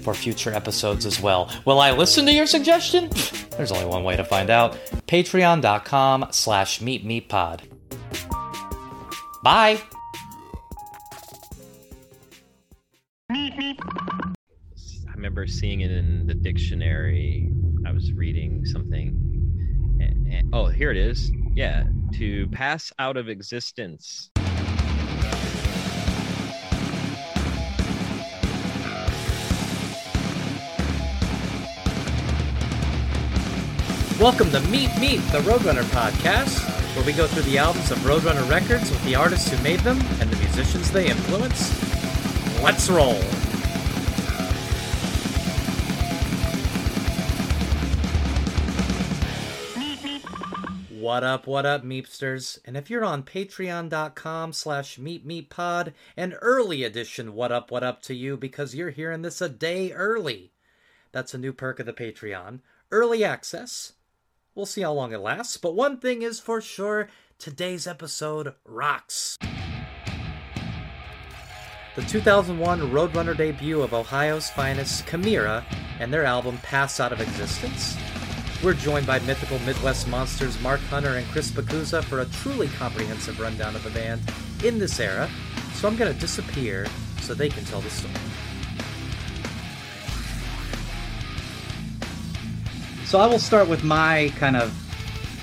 for future episodes as well. Will I listen to your suggestion? There's only one way to find out. Patreon.com slash meepmeeppod. Bye! I remember seeing it in the dictionary. I was reading something. And, and, oh, here it is. Yeah, to pass out of existence. Welcome to Meep Meep, the Roadrunner podcast, where we go through the albums of Roadrunner records with the artists who made them and the musicians they influenced. Let's roll! What up, what up, Meepsters? And if you're on patreon.com slash meepmeeppod, an early edition What Up, What Up to you because you're hearing this a day early. That's a new perk of the Patreon. Early access. We'll see how long it lasts, but one thing is for sure today's episode rocks. The 2001 Roadrunner debut of Ohio's finest, Chimaira and their album Pass Out of Existence. We're joined by mythical Midwest monsters Mark Hunter and Chris Spicuzza for a truly comprehensive rundown of the band in this era, so I'm going to disappear so they can tell the story. So I will start with my kind of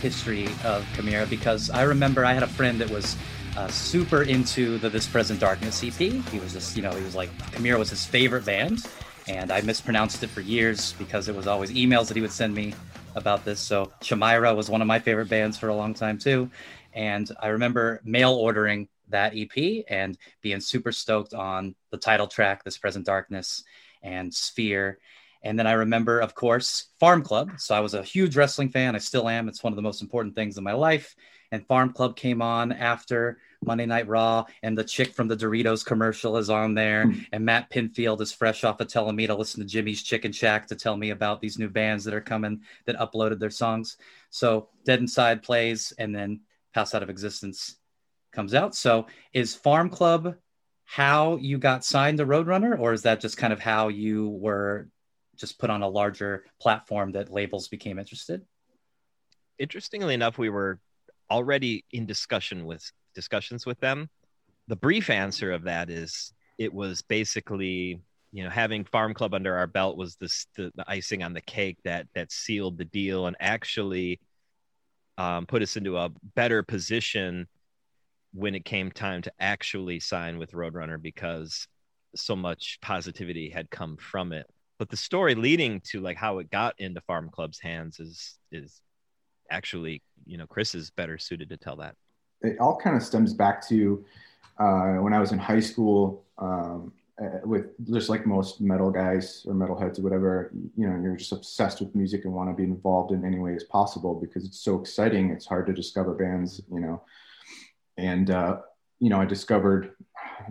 history of Chimaira because I remember I had a friend that was uh, super into the This Present Darkness EP. He was just, you know, he was like, Chimaira was his favorite band. And I mispronounced it for years because it was always emails that he would send me about this. So Chimaira was one of my favorite bands for a long time too. And I remember mail ordering that EP and being super stoked on the title track, This Present Darkness and Sphere. And then I remember, of course, Farm Club. So I was a huge wrestling fan. I still am. It's one of the most important things in my life. And Farm Club came on after Monday Night Raw, and the chick from the Doritos commercial is on there. Mm. And Matt Pinfield is fresh off of telling me to listen to Jimmy's Chicken Shack to tell me about these new bands that are coming that uploaded their songs. So Dead Inside plays, and then Pass Out of Existence comes out. So is Farm Club how you got signed to Roadrunner, or is that just kind of how you were just put on a larger platform that labels became interested? Interestingly enough, we were already in discussion with discussions with them. The brief answer of that is it was basically you know having farm club under our belt was this the, the icing on the cake that that sealed the deal and actually um, put us into a better position when it came time to actually sign with roadrunner because so much positivity had come from it but the story leading to like how it got into farm club's hands is is actually you know chris is better suited to tell that. It all kind of stems back to uh, when i was in high school um, uh, with just like most metal guys or metal heads or whatever you know you're just obsessed with music and want to be involved in any way as possible because it's so exciting it's hard to discover bands you know. And uh, you know i discovered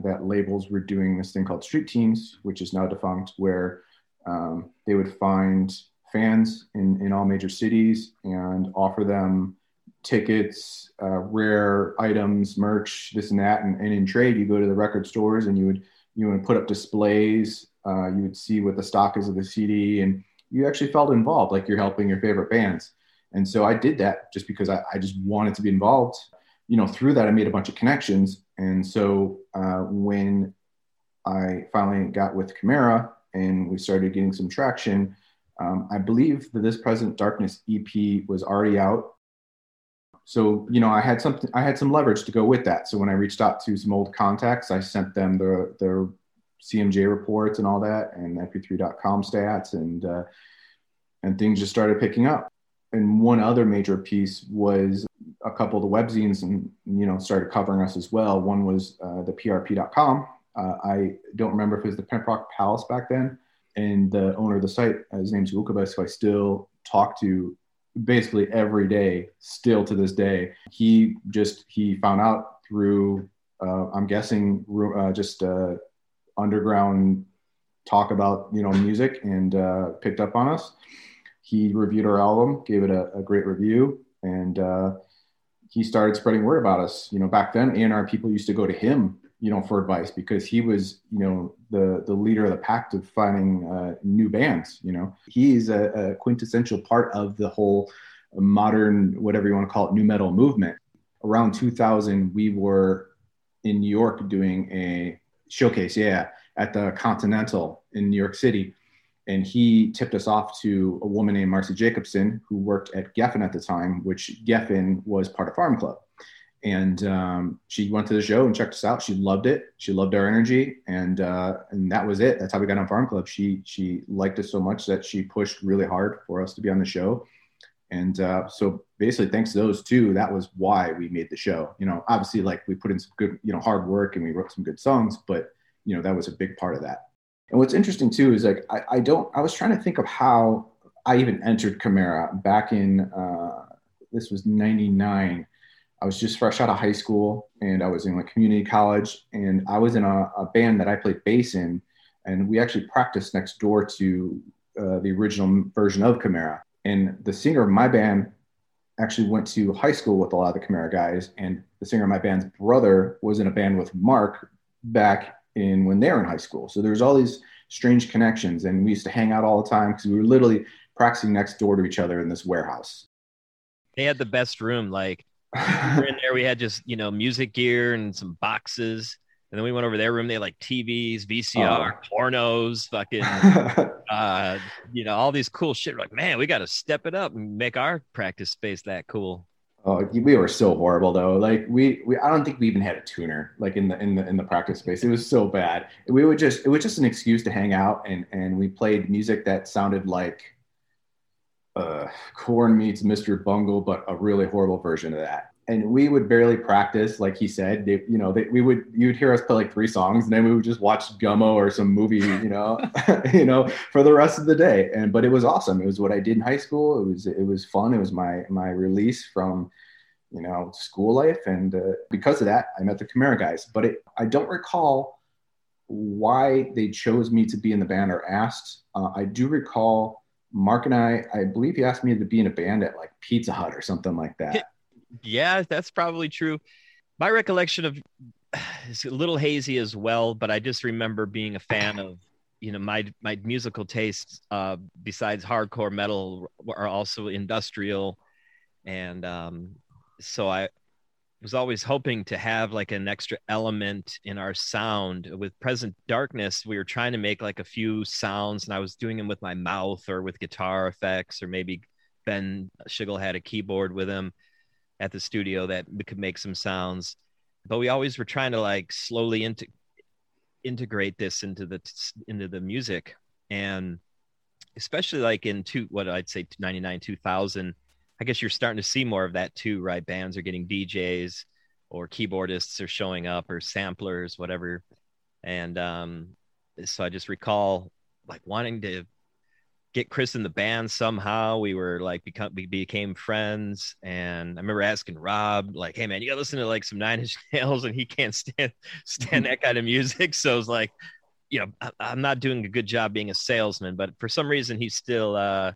that labels were doing this thing called street teams which is now defunct where um, they would find fans in, in all major cities and offer them tickets, uh, rare items, merch, this and that. And, and, in trade, you go to the record stores and you would you would put up displays. Uh, you would see what the stock is of the CD, and you actually felt involved, like you're helping your favorite bands. And so I did that just because I, I just wanted to be involved. You know, through that, I made a bunch of connections. And so uh, when I finally got with Chimaira, and we started getting some traction. Um, I believe that this Present Darkness EP was already out. So, you know, I had something, I had some leverage to go with that. So when I reached out to some old contacts, I sent them the, their CMJ reports and all that and mp3.com stats and, uh, and things just started picking up. And one other major piece was a couple of the webzines and, you know, started covering us as well. One was uh, the prp.com uh, I don't remember if it was the Pimp Rock Palace back then. And the owner of the site, uh, his name's Vukovic, who I still talk to basically every day still to this day. He just he found out through uh, i'm guessing uh, just uh, underground talk about you know music and uh, picked up on us. He reviewed our album gave it a, a great review and he started spreading word about us. You know back then a&r people used to go to him you know for advice because he was you know the the leader of the pack of finding uh, new bands you know? He's a, a, quintessential part of the whole modern whatever you want to call it new metal movement. Around 2000 we were in new york doing a showcase yeah at the continental in new york city. And he tipped us off to a woman named marcy jacobson who worked at geffen at the time which geffen was part of farm club and um, she went to the show and checked us out. She loved it. She loved our energy, and uh, and that was it. That's how we got on Farm Club. She she liked us so much that she pushed really hard for us to be on the show, and uh, so basically, thanks to those two, that was why we made the show. You know, obviously, like we put in some good you know hard work and we wrote some good songs, but you know that was a big part of that. And what's interesting too is like I, I don't I was trying to think of how I even entered Chimaira back in uh, this was '99 I was just fresh out of high school and I was in like community college and I was in a, a band that I played bass in and we actually practiced next door to uh, the original version of Chimaira. And the singer of my band actually went to high school with a lot of the Chimaira guys and the singer of my band's brother was in a band with Mark back in when they were in high school. So there's all these strange connections and we used to hang out all the time because we were literally practicing next door to each other in this warehouse. They had the best room. Like we were in there. We had just you know music gear and some boxes. And then we went over their room. They had like TVs, VCR, oh. pornos, fucking, uh, you know, all these cool shit. We're like, man, we got to step it up and make our practice space that cool. Oh, we were so horrible though. Like we, we, I don't think we even had a tuner like in the in the in the practice space. It was so bad. We would just, it was just an excuse to hang out, and and we played music that sounded like uh, Korn meets Mr. Bungle, but a really horrible version of that. And we would barely practice, like he said. They, you know, they, we would you'd hear us play like three songs, and then we would just watch Gummo or some movie, you know, you know, for the rest of the day. And but it was awesome. It was what I did in high school. It was it was fun. It was my my release from you know school life, and uh, because of that, I met the Chimaira guys. But it, I don't recall why they chose me to be in the band or asked. Uh, I do recall Mark and I, I believe he asked me to be in a band at like Pizza Hut or something like that. Yeah, that's probably true. My recollection of is a little hazy as well, but I just remember being a fan of, you know, my my musical tastes uh, besides hardcore metal are also industrial, and um, so I was always hoping to have like an extra element in our sound uh, with present darkness we were trying to make like a few sounds and i was doing them with my mouth or with guitar effects or maybe ben schigel had a keyboard with him at the studio that we could make some sounds. But we always were trying to like slowly into integrate this into the into the music. And especially like in two what i'd say 99 2000 I guess you're starting to see more of that too, right? Bands are getting DJs or keyboardists are showing up or samplers, whatever. And um, so I just recall like wanting to get Chris in the band somehow. We were like become we became friends, and I remember asking Rob like, "Hey man, you gotta listen to like some Nine Inch Nails," and he can't stand stand that kind of music. So I was like, you know, I, I'm not doing a good job being a salesman, but for some reason he's still uh,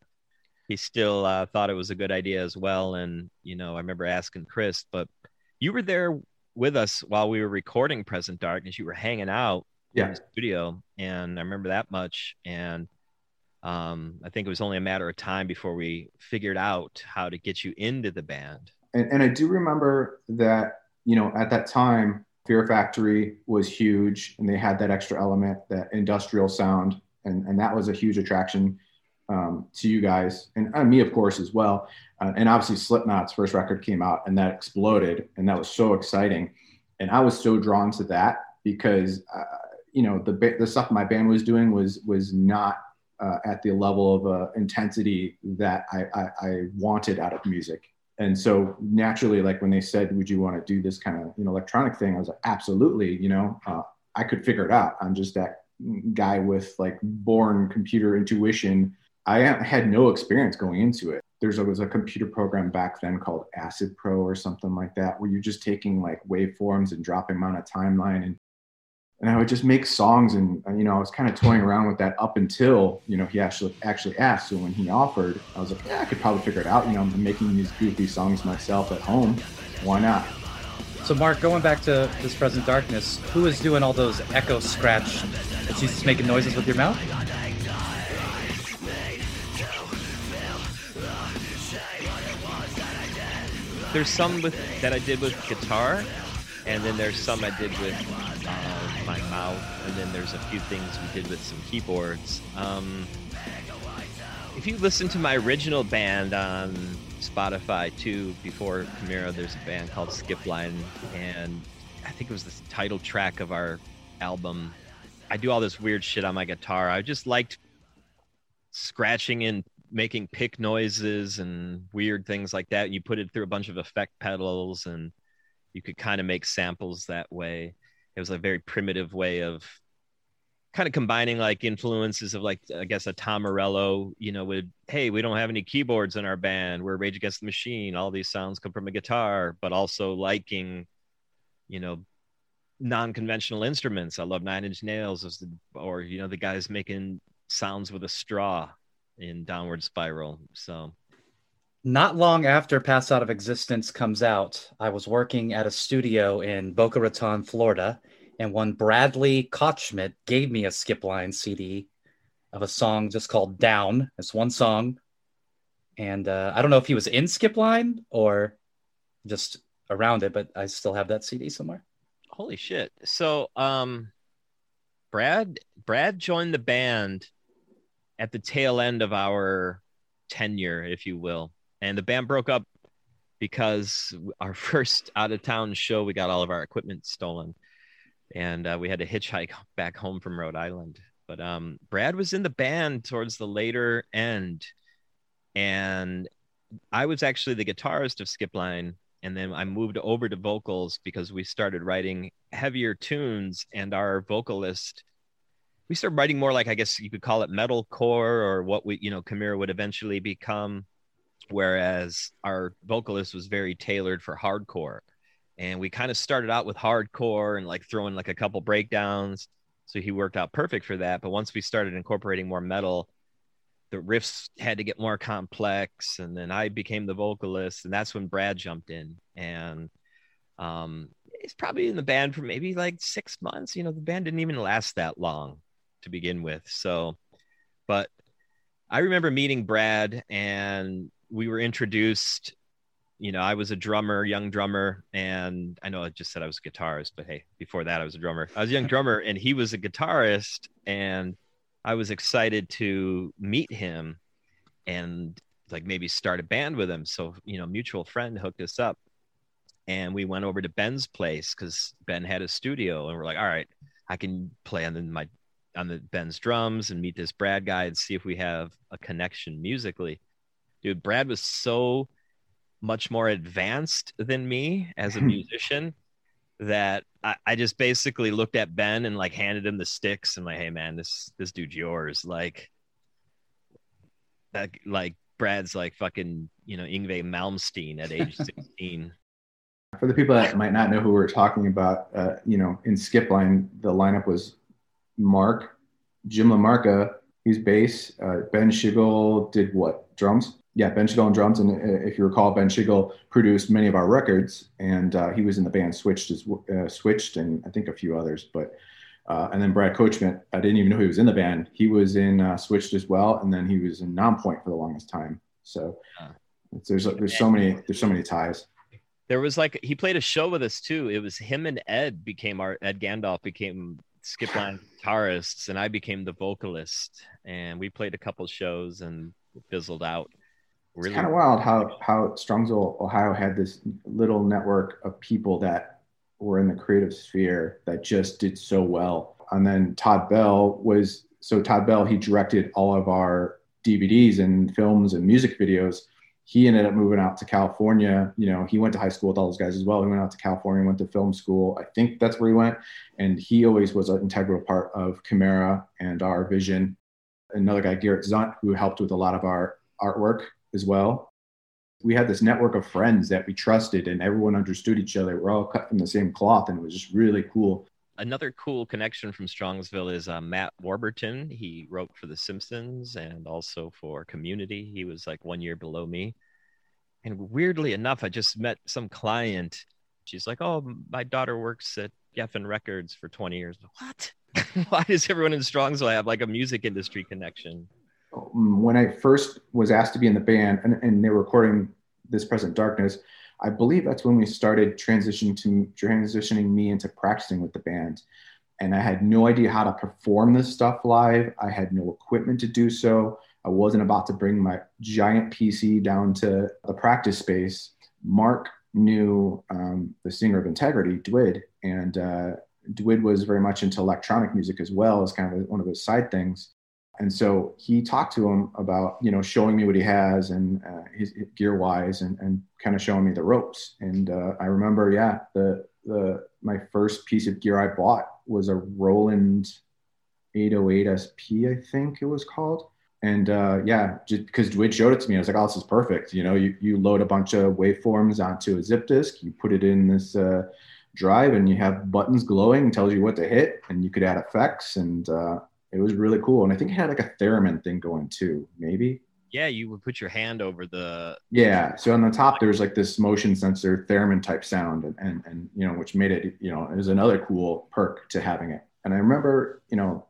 he still uh, thought it was a good idea as well. And you know, I remember asking Chris, but you were there with us while we were recording Present Darkness. You were hanging out yeah. in the studio, and I remember that much. And um, I think it was only a matter of time before we figured out how to get you into the band. And, and I do remember that you know at that time, Fear Factory was huge, and they had that extra element, that industrial sound, and and that was a huge attraction um, to you guys and me, of course, as well. Uh, and obviously, Slipknot's first record came out and that exploded, and that was so exciting. And I was so drawn to that because, uh, you know, the the stuff my band was doing was was not uh, at the level of uh, intensity that I, I, I wanted out of music. And so naturally, like when they said, "Would you want to do this kind of you know electronic thing?" I was like, "Absolutely!" You know, uh, I could figure it out. I'm just that guy with like born computer intuition I had no experience going into it. There's a, was a computer program back then called Acid Pro or something like that, where you're just taking like waveforms and dropping them on a timeline and and I would just make songs and uh, you know I was kind of toying around with that up until you know he actually actually asked. So when he offered, I was like, yeah, I could probably figure it out. You know, I'm making these goofy songs myself at home. Why not? So Mark, going back to this present darkness, who is doing all those echo scratch? He just making noises with your mouth? There's some with that I did with guitar, and then there's some I did with my mouth, and then there's a few things we did with some keyboards. Um, if you listen to my original band on Spotify too, before Chimaira, there's a band called Skipline, and I think it was the title track of our album. I do all this weird shit on my guitar. I just liked scratching and making pick noises and weird things like that. You put it through a bunch of effect pedals and you could kind of make samples that way it was a very primitive way of kind of combining like influences of like I guess a Tom Morello, you know, would hey, we don't have any keyboards in our band. We're Rage Against the Machine. All these sounds come from a guitar, but also liking, you know, non-conventional instruments. I love Nine Inch Nails, or you know, the guys making sounds with a straw in Downward Spiral. So. Not long after Pass Out of Existence comes out, I was working at a studio in Boca Raton, Florida, and one Bradley Kochmit gave me a Skipline CD of a song just called Down. It's one song. And uh, I don't know if he was in Skipline or just around it, but I still have that CD somewhere. Holy shit. So, um, Brad, Brad joined the band at the tail end of our tenure, if you will. And the band broke up because our first out of town show we got all of our equipment stolen. And uh, we had to hitchhike back home from rhode island. But um, brad was in the band towards the later end. And i was actually the guitarist of skipline and then i moved over to vocals because we started writing heavier tunes. And our vocalist we started writing more like i guess you could call it metalcore or what we you know Chimaira would eventually become. Whereas our vocalist was very tailored for hardcore. And we kind of started out with hardcore and like throwing like a couple breakdowns. So he worked out perfect for that. But once we started incorporating more metal the riffs had to get more complex. And then i became the vocalist. And that's when brad jumped in. And um he's probably in the band for maybe like six months. You know the band didn't even last that long to begin with so but i remember meeting brad and we were introduced you know, I was a drummer, young drummer, and I know I just said I was a guitarist, but hey, before that I was a drummer. I was a young drummer and he was a guitarist and I was excited to meet him and like maybe start a band with him. So, you know, mutual friend hooked us up and we went over to Ben's place cuz Ben had a studio and we're like, "All right, I can play on my on the Ben's drums and meet this Brad guy and see if we have a connection musically." dude, Brad was so much more advanced than me as a musician that I, I, just basically looked at Ben and like handed him the sticks and like, hey man, this this dude's yours. Like that like Brad's like fucking, you know, Yngwie Malmsteen at age 16. For the people that might not know who we're talking about, uh, you know, in Skipline, the lineup was Mark, Jim LaMarca, he's bass, uh, Ben Schigel did what? Drums? yeah, Ben Schigel on drums, and uh, if you recall, Ben Schigel produced many of our records, and uh, he was in the band Switched, as, uh, Switched, and I think a few others. But uh, and then Brad Kochmit, I didn't even know he was in the band. He was in uh, Switched as well, and then he was in Nonpoint for the longest time. So there's there's so many there's so many ties. There was like he played a show with us too. It was him and Ed became our Ed Gandolf became Skipline guitarists, and I became the vocalist, and we played a couple shows and fizzled out Really? It's kind of wild how how Strongsville, Ohio, had this little network of people that were in the creative sphere that just did so well. And then Todd Bell was so Todd Bell he directed all of our DVDs and films and music videos. He ended up moving out to California. You know, he went to high school with all those guys as well. He went out to California, went to film school. I think that's where he went. And he always was an integral part of Chimaira and our vision another guy, Garrett Zunt, who helped with a lot of our artwork as well. We had this network of friends that we trusted and everyone understood each other. We're all cut from the same cloth and it was just really cool. Another cool connection from Strongsville is uh, Matt Warburton. He wrote for The Simpsons and also for Community. He was like one year below me. And weirdly enough, I just met some client. She's like, "Oh, my daughter works at Geffen Records for 20 years." What? Why does everyone in Strongsville have like a music industry connection? Um, when I first was asked to be in the band, and, and they were recording this present darkness, I believe that's when we started transitioning to transitioning me into practicing with the band. And I had no idea how to perform this stuff live. I had no equipment to do so. I wasn't about to bring my giant PC down to the practice space. Mark knew um, the singer of Integrity, Dwid, and uh, Dwid was very much into electronic music as well as kind of one of his side things. And so he talked to him about, you know, showing me what he has and uh, his, gear wise and, and kind of showing me the ropes. And uh, I remember, yeah, the, the, my first piece of gear I bought was a Roland 808 SP, I think it was called and uh, yeah, just because Dwid showed it to me, I was like, "Oh, this is perfect." You know, you, you load a bunch of waveforms onto a zip disk, you put it in this uh, drive, and you have buttons glowing, tells you what to hit, and you could add effects, and uh, it was really cool. And I think it had like a theremin thing going too, maybe. Yeah, you would put your hand over the. Yeah, so on the top there's like this motion sensor theremin type sound, and and, and you know, which made it you know it was another cool perk to having it. And I remember you know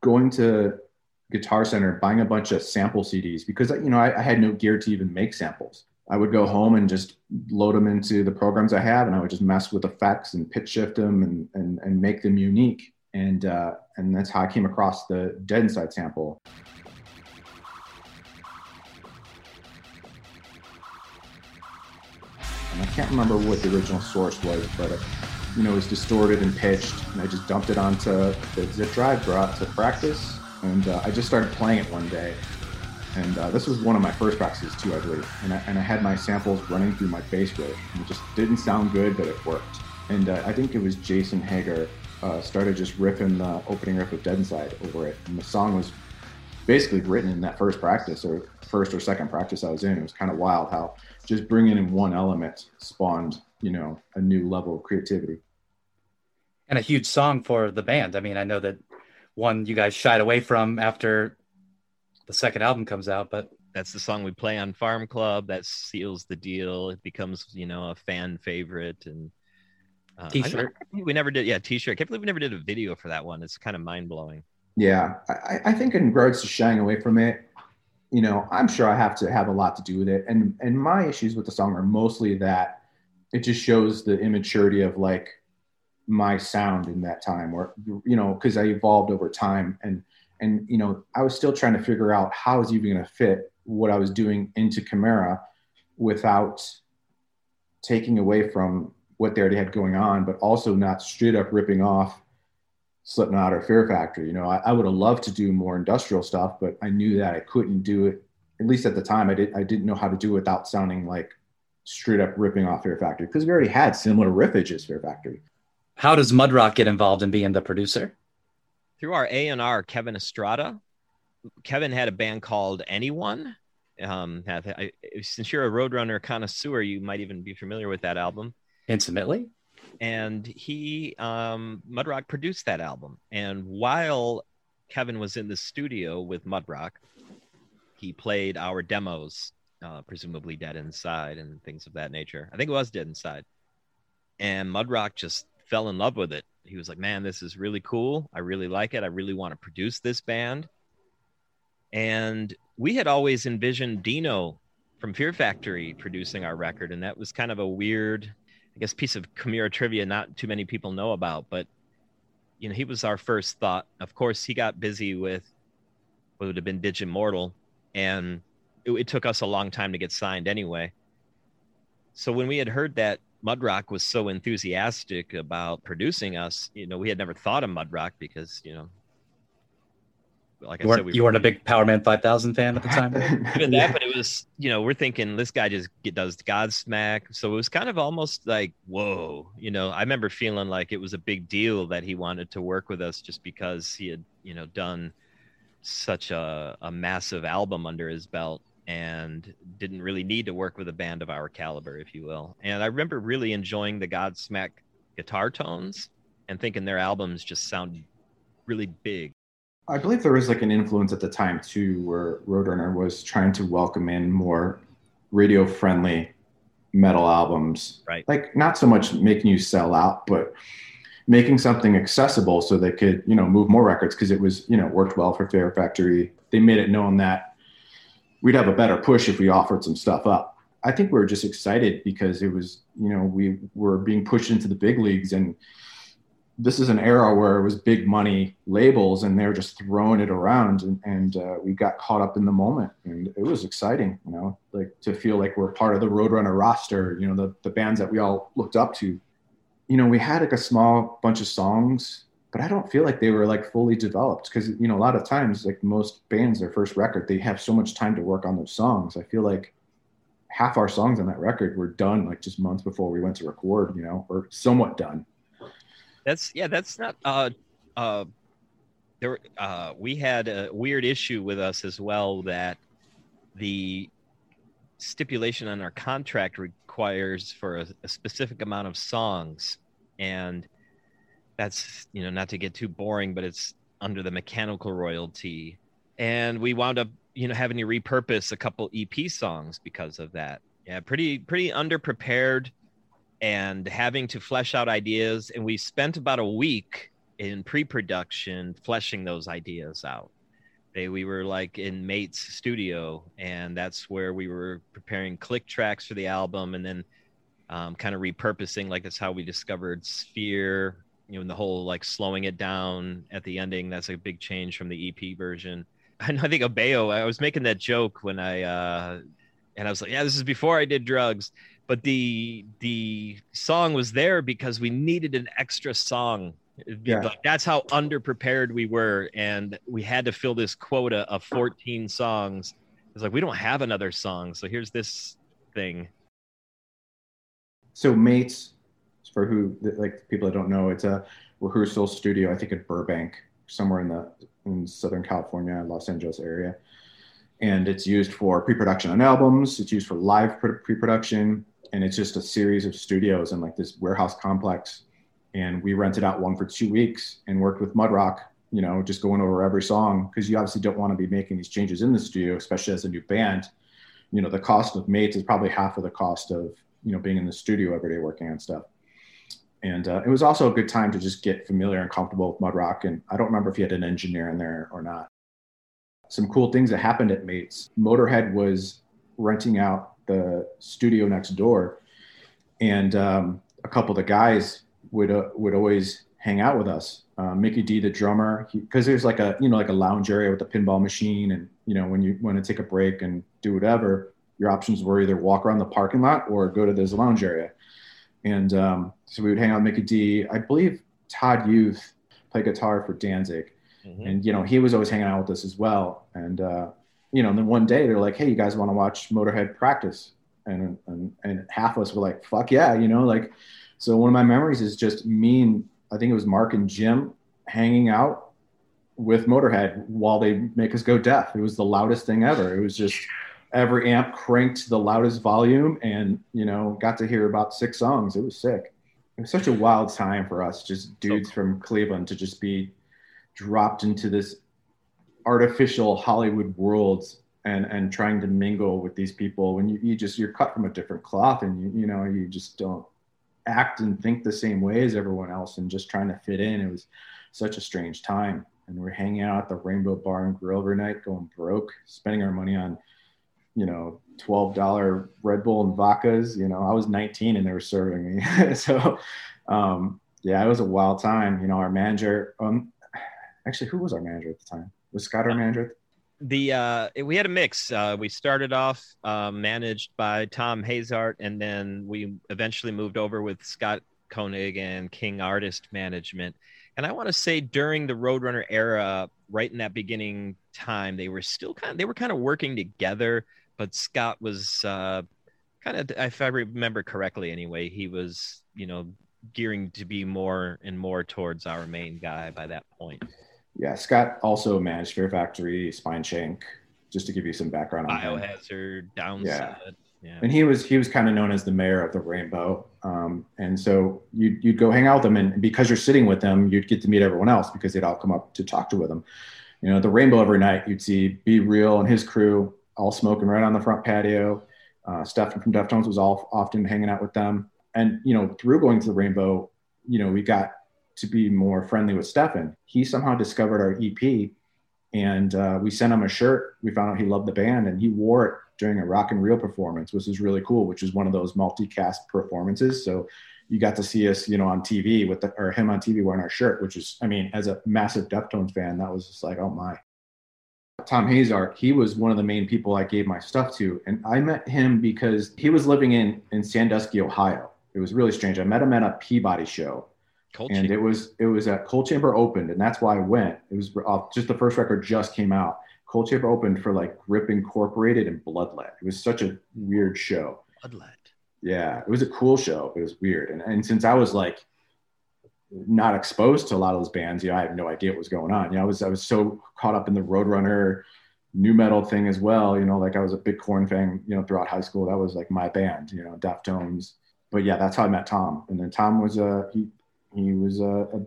going to Guitar Center buying a bunch of sample CDs because you know I, I, had no gear to even make samples. I would go home and just load them into the programs I have, and I would just mess with effects and pitch shift them and and, and make them unique. And uh, and that's how I came across the Dead Inside sample. And I can't remember what the original source was, but it, you know, it was distorted and pitched, and I just dumped it onto the zip drive, brought to practice, and uh, I just started playing it one day. And uh, this was one of my first practices too, I believe. And I, and I had my samples running through my bass rig. And it just didn't sound good, but it worked. And uh, I think it was Jason Hager uh, started just ripping the opening riff of Dead Inside over it. And the song was basically written in that first practice or first or second practice I was in. It was kind of wild how just bringing in one element spawned, you know, a new level of creativity. And a huge song for the band. I mean, I know that one you guys shied away from after the second album comes out, but that's the song we play on Farm Club. That seals the deal. It becomes, you know, a fan favorite and uh, t-shirt. we never did, yeah, t-shirt. I can't believe we never did a video for that one. It's kind of mind blowing. Yeah, I, I think in regards to shying away from it, you know, I'm sure I have to have a lot to do with it. And and my issues with the song are mostly that it just shows the immaturity of like my sound in that time or you know because i evolved over time and and you know i was still trying to figure out how I was even going to fit what i was doing into Chimaira without taking away from what they already had going on but also not straight up ripping off slipknot or fear factory you know i, I would have loved to do more industrial stuff but i knew that i couldn't do it at least at the time i did i didn't know how to do it without sounding like straight up ripping off fear factory because we already had similar riffage as fear factory how does Mudrock get involved in being the producer? Through our A and R, Kevin Estrada. Kevin had a band called Anyone. Um, have, I, since you're a Roadrunner connoisseur, you might even be familiar with that album intimately. And he, um, Mudrock, produced that album. And while Kevin was in the studio with Mudrock, he played our demos, uh, presumably Dead Inside and things of that nature. I think it was Dead Inside. And Mudrock just fell in love with it. He was like, "Man, this is really cool. I really like it. I really want to produce this band." And we had always envisioned Dino from Fear Factory producing our record, and that was kind of a weird, I guess, piece of Chimaira trivia not too many people know about. But you know, he was our first thought. Of course, he got busy with what would have been Digimortal, and it, it took us a long time to get signed anyway. So when we had heard that Mudrock was so enthusiastic about producing us. You know, we had never thought of Mudrock because, you know, like you I said, we you weren't a big Powerman 5000 fan at the time. Even that, but it was, you know, we're thinking this guy just get, does Godsmack. So it was kind of almost like, whoa, you know, I remember feeling like it was a big deal that he wanted to work with us just because he had, you know, done such a, a massive album under his belt and didn't really need to work with a band of our caliber, if you will. And I remember really enjoying the Godsmack guitar tones and thinking their albums just sounded really big. I believe there was like an influence at the time too, where Roadrunner was trying to welcome in more radio friendly metal albums. Right. Like not so much making you sell out, but making something accessible so they could, you know, move more records because it was, you know, worked well for Fear Factory. They made it known that we'd have a better push if we offered some stuff up. I think we were just excited because it was, you know, we were being pushed into the big leagues and this is an era where it was big money labels and they're just throwing it around and, and uh, we got caught up in the moment and it was exciting you know like to feel like we're part of the roadrunner roster you know the, the bands that we all looked up to. You know we had like a small bunch of songs but i don't feel like they were like fully developed because you know a lot of times like most bands their first record they have so much time to work on those songs. I feel like half our songs on that record were done like just months before we went to record you know or somewhat done that's yeah, that's not uh uh there uh we had a weird issue with us as well that the stipulation on our contract requires for a, a specific amount of songs. And that's you know not to get too boring but it's under the mechanical royalty. And we wound up you know having to repurpose a couple ep songs because of that. Yeah pretty pretty underprepared and having to flesh out ideas. And we spent about a week in pre-production fleshing those ideas out. They, we were like in Mate's studio, and that's where we were preparing click tracks for the album, and then um, kind of repurposing. Like that's how we discovered Sphere. You know, and the whole like slowing it down at the ending. That's a big change from the EP version. And I think Abeo. I was making that joke when I, uh, and I was like, yeah, this is before I did drugs but the the song was there because we needed an extra song. Yeah. Like, that's how underprepared we were and we had to fill this quota of 14 songs. It's like we don't have another song so here's this thing. So mates for who like people that don't know it's a rehearsal studio i think in burbank somewhere in the in southern california los angeles area. And it's used for pre-production on albums it's used for live pre-production and it's just a series of studios and like this warehouse complex. And we rented out one for two weeks and worked with Mudrock, you know, just going over every song because you obviously don't want to be making these changes in the studio, especially as a new band. You know, the cost of mates is probably half of the cost of you know being in the studio every day working on stuff. And uh, it was also a good time to just get familiar and comfortable with Mudrock. And I don't remember if he had an engineer in there or not. Some cool things that happened at Mates. Motorhead was renting out the studio next door, and um, a couple of the guys would uh, would always hang out with us. Uh, Mikkey Dee, the drummer, because there's like a you know like a lounge area with a pinball machine, and you know when you want to take a break and do whatever, your options were either walk around the parking lot or go to this lounge area. And um, so we would hang out with Mikkey Dee. I believe Todd Youth played guitar for Danzig, mm-hmm. and you know he was always hanging out with us as well. And uh, you know, and then one day they're like, "Hey, you guys want to watch Motorhead practice?" And, and and half of us were like, "Fuck yeah!" You know, like. So one of my memories is just me and I think it was Mark and Jim hanging out with Motorhead while they make us go deaf. It was the loudest thing ever. It was just every amp cranked to the loudest volume, and you know, got to hear about six songs. It was sick. It was such a wild time for us, just dudes from Cleveland, to just be dropped into this artificial Hollywood worlds and and trying to mingle with these people when you, you just you're cut from a different cloth and you you know you just don't act and think the same way as everyone else and just trying to fit in. It was such a strange time. And we're hanging out at the rainbow bar and grill every night going broke spending our money on you know $12 red bull and vodkas. You know i was 19 and they were serving me. So um, yeah it was a wild time. You know our manager um, actually who was our manager at the time was Scott our manager? The uh, we had a mix. Uh, we started off uh, managed by Tom Hazart, and then we eventually moved over with Scott Koenig and King Artist Management. And I want to say during the Roadrunner era, right in that beginning time, they were still kind of they were kind of working together. But Scott was uh, kind of, if I remember correctly, anyway, he was you know gearing to be more and more towards our main guy by that point. Yeah, Scott also managed Fear Factory, Spineshank, just to give you some background on. Biohazard, Downset. Yeah. Yeah. and he was he was kind of known as the mayor of the rainbow um, and so you'd, you'd go hang out with them and because you're sitting with them you'd get to meet everyone else because they'd all come up to talk to with them you know the rainbow every night you'd see B-Real and his crew all smoking right on the front patio uh, stephen from deftones was all often hanging out with them and you know through going to the rainbow you know we got to be more friendly with stephen he somehow discovered our ep and uh, we sent him a shirt we found out he loved the band and he wore it during a rock and reel performance, which is really cool, which is one of those multicast performances. So you got to see us, you know, on TV with the, or him on TV wearing our shirt, which is, I mean, as a massive Deftones fan, that was just like, oh my. Tom Hazard, he was one of the main people I gave my stuff to. And I met him because he was living in, in Sandusky, Ohio. It was really strange. I met him at a Peabody show. Coal and Chamber. it was it was at Coal Chamber opened, and that's why I went. It was uh, just the first record just came out. Coal Chamber opened for like Grip Incorporated and Bloodlet. It was such a weird show. Bloodlet. Yeah, it was a cool show. It was weird, and and since I was like not exposed to a lot of those bands, you know, I had no idea what was going on. You know, I was I was so caught up in the Roadrunner new metal thing as well. You know, like I was a big Korn fan. You know, throughout high school, that was like my band. You know, Deftones. But yeah, that's how I met Tom. And then Tom was a he he was a, a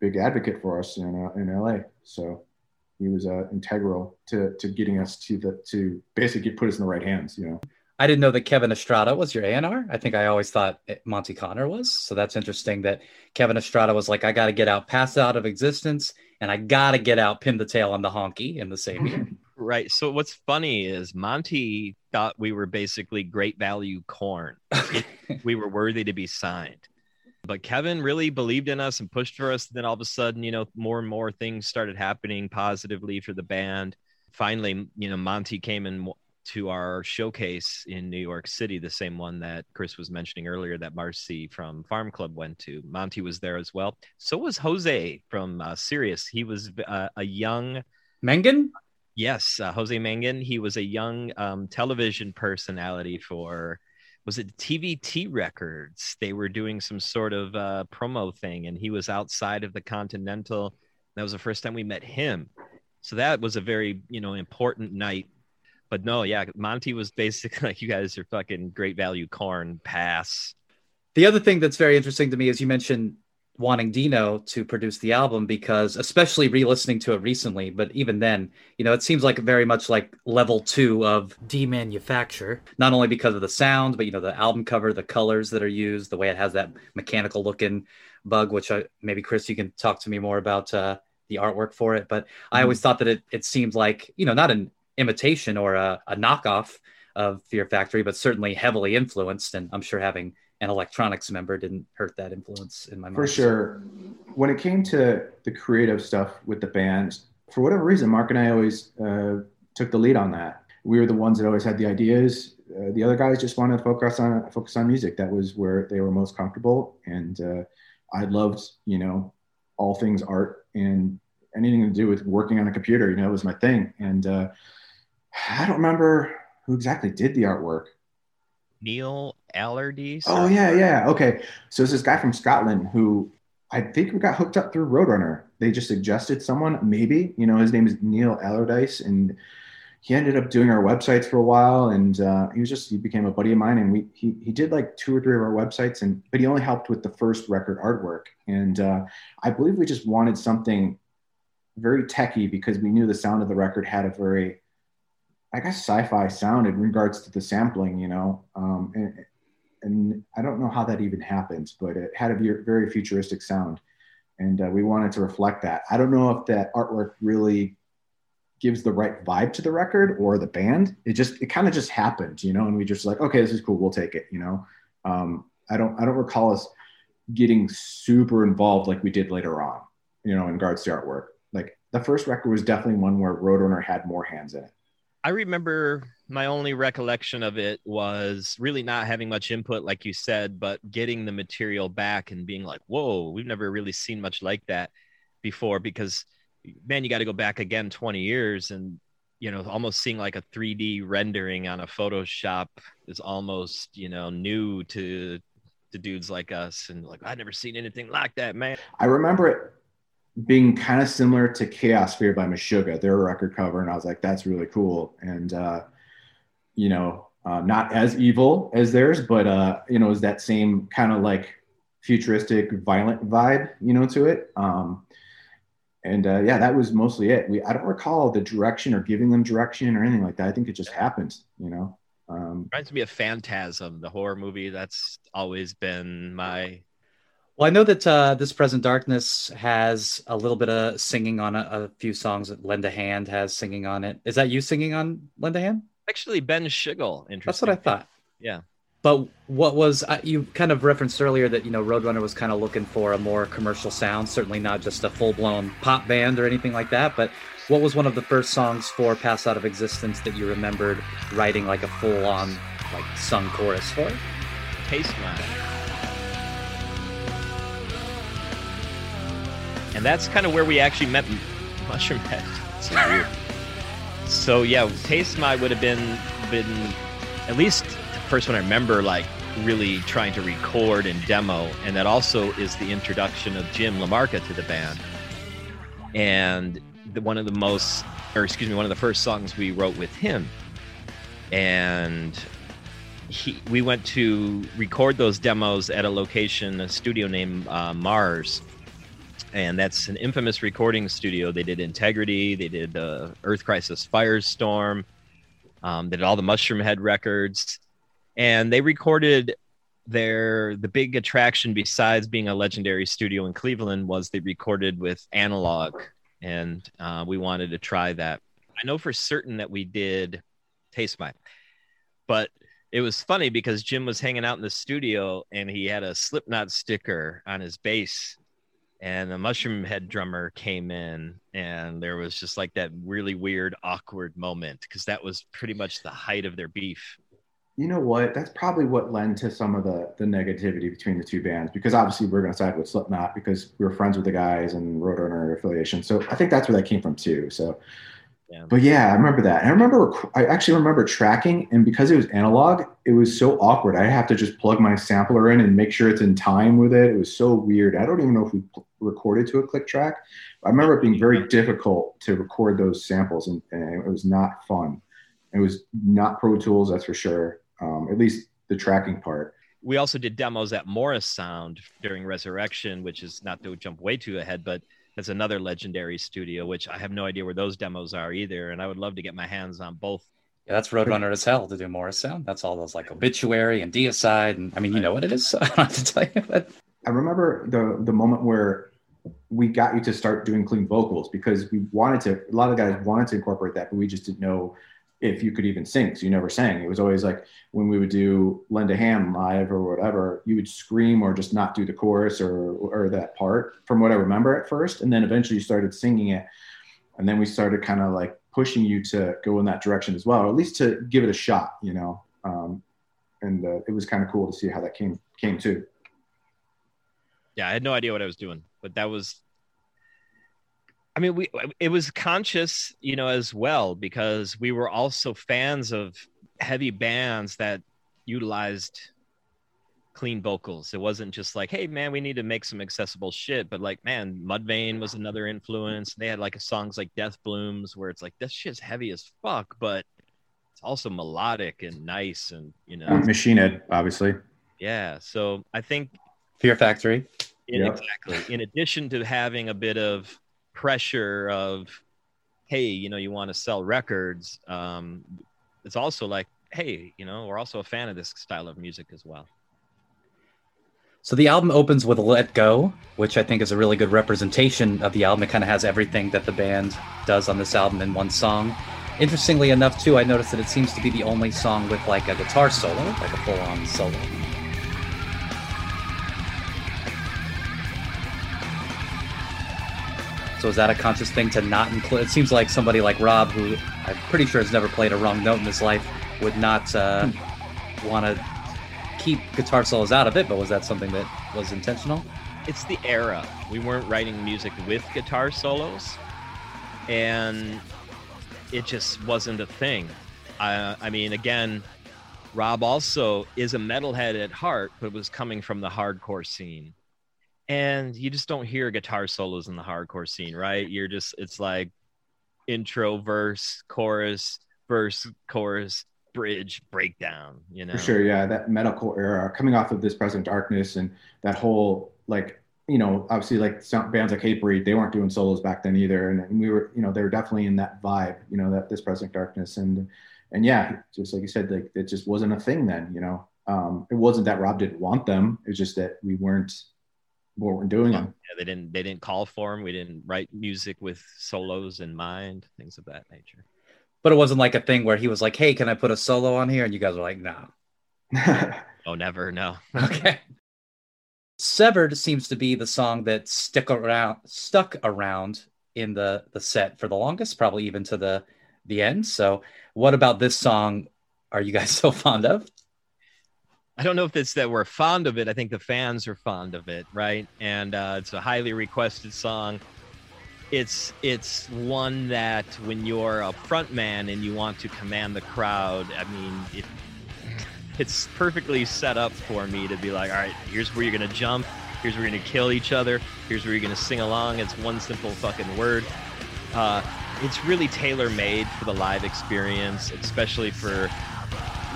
big advocate for us in uh, in LA. So he was uh, integral to to getting us to the to basically put us in the right hands. You know. I didn't know that Kevin Estrada was your A&R. I think I always thought Monty Connor was. So that's interesting that Kevin Estrada was like, I got to get out, pass out of existence, and I got to get out, pin the tail on the honky in the same year. Right. So what's funny is Monty thought we were basically great value Korn. we were worthy to be signed. But Kevin really believed in us and pushed for us. Then all of a sudden, you know, more and more things started happening positively for the band. Finally, you know, Monty came in to our showcase in New York City, the same one that Chris was mentioning earlier that Marcy from Farm Club went to. Monty was there as well. So was Jose from uh, Sirius. He was uh, a young Mangin. Yes, uh, Jose Mangin. He was a young um, television personality for was it TVT Records? They were doing some sort of uh, promo thing, and he was outside of the Continental. That was the first time we met him. So that was a very you know important night. But no, yeah, Monty was basically like, "You guys are fucking great value Korn. Pass." The other thing that's very interesting to me is you mentioned wanting Dino to produce the album because, especially re-listening to it recently, but even then, you know, it seems like very much like level two of demanufacture. Not only because of the sound, but you know, the album cover, the colors that are used, the way it has that mechanical looking bug. Which I, maybe Chris, you can talk to me more about uh, the artwork for it. But mm-hmm. I always thought that it it seemed like you know not an imitation or a, a knockoff of Fear Factory, but certainly heavily influenced, and I'm sure having an electronics member didn't hurt that influence in my mind. For sure. When it came to the creative stuff with the band, for whatever reason, Mark and I always uh, took the lead on that. We were the ones that always had the ideas. Uh, the other guys just wanted to focus on focus on music. That was where they were most comfortable. And uh, I loved, you know, all things art and anything to do with working on a computer. You know, it was my thing. And uh, I don't remember who exactly did the artwork. Neil Allardyce. Oh yeah, yeah. Okay, so it's this guy from Scotland who I think we got hooked up through Roadrunner. They just suggested someone, maybe. You know, his name is Neil Allardyce, and he ended up doing our websites for a while. And uh, he was just he became a buddy of mine, and we he he did like two or three of our websites, and but he only helped with the first record artwork. And uh, I believe we just wanted something very techy because we knew the sound of the record had a very I guess sci-fi sound in regards to the sampling, you know, um, and, and I don't know how that even happens, but it had a very futuristic sound, and uh, we wanted to reflect that. I don't know if that artwork really gives the right vibe to the record or the band. It just it kind of just happened, you know, and we just like, okay, this is cool, we'll take it, you know. Um, I don't I don't recall us getting super involved like we did later on, you know, in regards to artwork. Like the first record was definitely one where Roadrunner had more hands in it. I remember my only recollection of it was really not having much input, like you said, but getting the material back and being like, whoa, we've never really seen much like that before because, man, you got to go back again 20 years and, you know, almost seeing like a 3D rendering on a Photoshop is almost, you know, new to to dudes like us and like I've never seen anything like that, man. I remember it being kind of similar to Chaosphere by Meshuggah, their record cover, and I was like, that's really cool. And uh, you know, uh, not as evil as theirs, but uh, you know, is that same kind of like futuristic, violent vibe, you know, to it. Um, and uh, yeah, that was mostly it. We I don't recall the direction or giving them direction or anything like that. I think it just happened, you know. Um, Reminds me of Phantasm, the horror movie. That's always been my well, I know that uh, this present darkness has a little bit of singing on a, a, few songs. That Lend a Hand has singing on it. Is that you singing on Lend a Hand? Actually, Ben Schigel. Interesting. That's what I thought. Yeah. But what was uh, you kind of referenced earlier that you know Roadrunner was kind of looking for a more commercial sound, certainly not just a full blown pop band or anything like that. But what was one of the first songs for Pass Out of Existence that you remembered writing like a full on like sung chorus for? Taste Mine. And that's kind of where we actually met Mushroomhead. So so yeah, Taste My would have been been at least the first one I remember like really trying to record and demo, and that also is the introduction of Jim LaMarca to the band, and the, one of the most, or excuse me, one of the first songs we wrote with him, and he, we went to record those demos at a location, a studio named uh, Mars, and that's an infamous recording studio. They did Integrity, they did uh, Earth Crisis Firestorm, um, they did all the Mushroomhead records, and they recorded their the big attraction besides being a legendary studio in Cleveland was they recorded with analog, and uh, we wanted to try that. I know for certain that we did Taste My, but it was funny because Jim was hanging out in the studio and he had a Slipknot sticker on his bass and the Mushroomhead drummer came in and there was just like that really weird awkward moment because that was pretty much the height of their beef. You know what? That's probably what led to some of the the negativity between the two bands because obviously we're going to side with slipknot because we were friends with the guys and roadrunner affiliation so i think that's where that came from too so yeah. But yeah, I remember that. And I remember, I actually remember tracking, and because it was analog, it was so awkward. I have to just plug my sampler in and make sure it's in time with it. It was so weird. I don't even know if we recorded to a click track. I remember it being very difficult to record those samples, and, and it was not fun. It was not Pro Tools, that's for sure. Um, at least the tracking part. We also did demos at Morris Sound during Resurrection, which is not to jump way too ahead, but that's another legendary studio, which I have no idea where those demos are either. And I would love to get my hands on both. Yeah, that's Roadrunner as hell to do Morris Sound. That's all those like obituary and deicide. And I mean, you know what it is. So I don't have to tell you. But... I remember the the moment where we got you to start doing clean vocals because we wanted to a lot of guys wanted to incorporate that but we just didn't know if you could even sing. So you never sang. It was always like when we would do Lend a Hand live or whatever, you would scream or just not do the chorus or or that part from what I remember at first. And then eventually you started singing it. And then we started kind of like pushing you to go in that direction as well, or at least to give it a shot, you know. Um, and uh, it was kind of cool to see how that came came to. Yeah, I had no idea what I was doing, but that was I mean, we it was conscious, you know, as well because we were also fans of heavy bands that utilized clean vocals. It wasn't just like, hey man, we need to make some accessible shit, but like, man, Mudvayne was another influence. They had like songs like Death Blooms where it's like this shit's heavy as fuck, but it's also melodic and nice and you know Machine Head, obviously. Yeah. So I think Fear Factory. In, yep. Exactly. In addition to having a bit of pressure of hey you know you want to sell records um, it's also like hey you know we're also a fan of this style of music as well. So the album opens with let go which i think is a really good representation of the album. It kind of has everything that the band does on this album in one song. Interestingly enough too i noticed that it seems to be the only song with like a guitar solo like a full-on solo So is that a conscious thing to not include? It seems like somebody like Rob, who I'm pretty sure has never played a wrong note in his life, would not uh, hmm. want to keep guitar solos out of it. But was that something that was intentional? It's the era. We weren't writing music with guitar solos, and it just wasn't a thing. I, I mean, again, Rob also is a metalhead at heart, but was coming from the hardcore scene and you just don't hear guitar solos in the hardcore scene, right? You're just it's like intro, verse, chorus, verse, chorus, bridge, breakdown. You know, For sure, yeah, that medical era coming off of this present darkness and that whole like you know obviously like sound, bands like Hatebreed, they weren't doing solos back then either, and, and we were you know they were definitely in that vibe, you know that this present darkness and and yeah, just like you said, like it just wasn't a thing then, you know. Um, it wasn't that Rob didn't want them; it's just that we weren't we weren't doing. Yeah, they didn't they didn't call for them. We didn't write music with solos in mind, things of that nature. But it wasn't like a thing where he was like, "Hey, can I put a solo on here?" And you guys were like, "No." Oh, never, no. Okay. Severed seems to be the song that stick around stuck around in the the set for the longest, probably even to the the end. So, what about this song are you guys so fond of? I don't know if it's that we're fond of it. I think the fans are fond of it, right? And uh, it's a highly requested song. It's it's one that when you're a front man and you want to command the crowd, I mean, it, it's perfectly set up for me to be like, all right, here's where you're gonna jump, here's where you're gonna kill each other, here's where you're gonna sing along. It's one simple fucking word. Uh, it's really tailor made for the live experience, especially for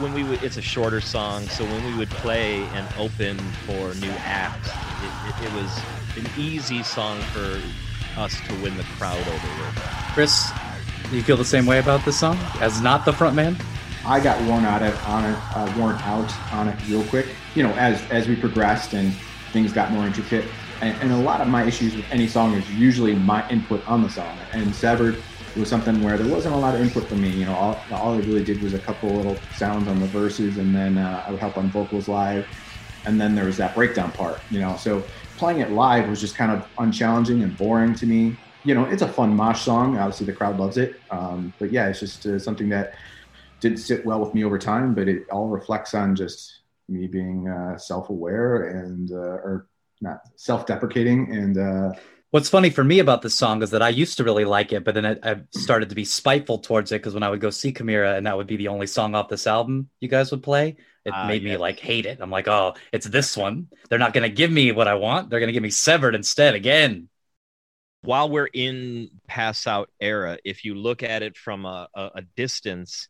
when we would. It's a shorter song, so when we would play and open for new acts, it, it, it was an easy song for us to win the crowd over with. Chris, do you feel the same way about this song as not the front man? I got worn out of, on it, uh, worn out on it real quick. You know, as as we progressed and things got more intricate, and, and a lot of my issues with any song is usually my input on the song. And Severed was something where there wasn't a lot of input from me. You know, all, all I really did was a couple little sounds on the verses, and then uh, I would help on vocals live, and then there was that breakdown part. You know, so playing it live was just kind of unchallenging and boring to me. You know, it's a fun mosh song. Obviously, the crowd loves it. Um, but yeah, it's just uh, something that didn't sit well with me over time. But it all reflects on just me being uh, self-aware and uh, or not self-deprecating and uh, What's funny for me about this song is that I used to really like it, but then I, I started to be spiteful towards it because when I would go see Chimaira and that would be the only song off this album you guys would play, it Ah, made me like hate it. I'm like, oh, it's this one. They're not going to give me what I want. They're going to give me Severed instead again. while we're in pass out era, if you look at it from a, a, a distance,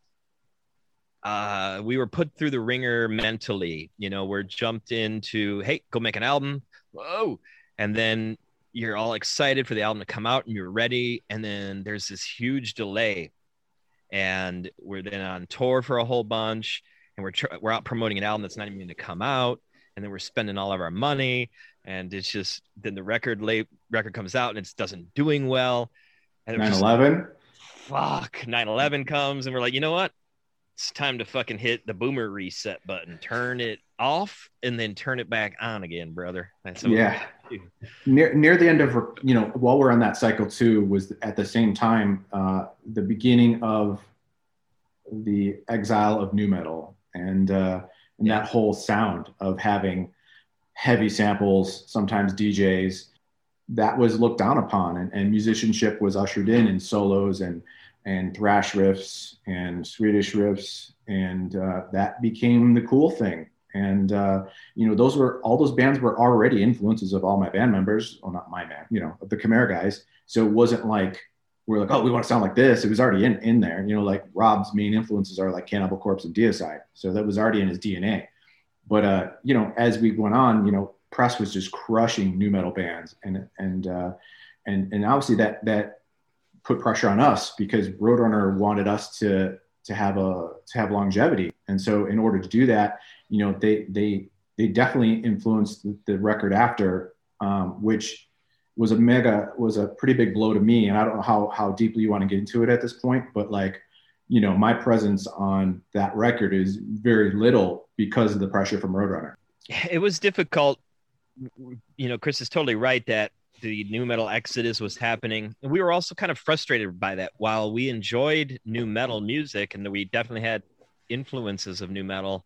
uh, we were put through the ringer mentally. You know, we're jumped into, hey, go make an album. Whoa. And then you're all excited for the album to come out and you're ready. And then there's this huge delay. And we're then on tour for a whole bunch. And we're, tr- we're out promoting an album that's not even going to come out. And then we're spending all of our money. And it's just, then the record late record comes out and it doesn't doing well. And it 9/11. fuck 9-11 comes and we're like you know what it's time to fucking hit the boomer reset button turn it off and then turn it back on again brother That's Yeah. Had to do. near near the end of you know while we're on that cycle too was at the same time uh, the beginning of the exile of nu metal and uh, and Yeah. that whole sound of having heavy samples sometimes DJs that was looked down upon and, and musicianship was ushered in in solos and and thrash riffs and Swedish riffs and uh, that became the cool thing and uh, you know, those were all those bands were already influences of all my band members. Well, not my band, you know, the Chimaira guys. So it wasn't like we're like, oh, we want to sound like this. It was already in in there. You know, like Rob's main influences are like Cannibal Corpse and Deicide. So that was already in his DNA. But uh, you know, as we went on, you know, press was just crushing nu metal bands, and and uh, and and obviously that that put pressure on us because Roadrunner wanted us to to have a to have longevity, and so in order to do that, you know, they they they definitely influenced the, record after, um, which was a mega was a pretty big blow to me. And I don't know how how deeply you want to get into it at this point, but like, you know, my presence on that record is very little because of the pressure from Roadrunner. it was difficult you know chris is totally right that the nu metal exodus was happening and we were also kind of frustrated by that while we enjoyed nu metal music and we definitely had influences of nu metal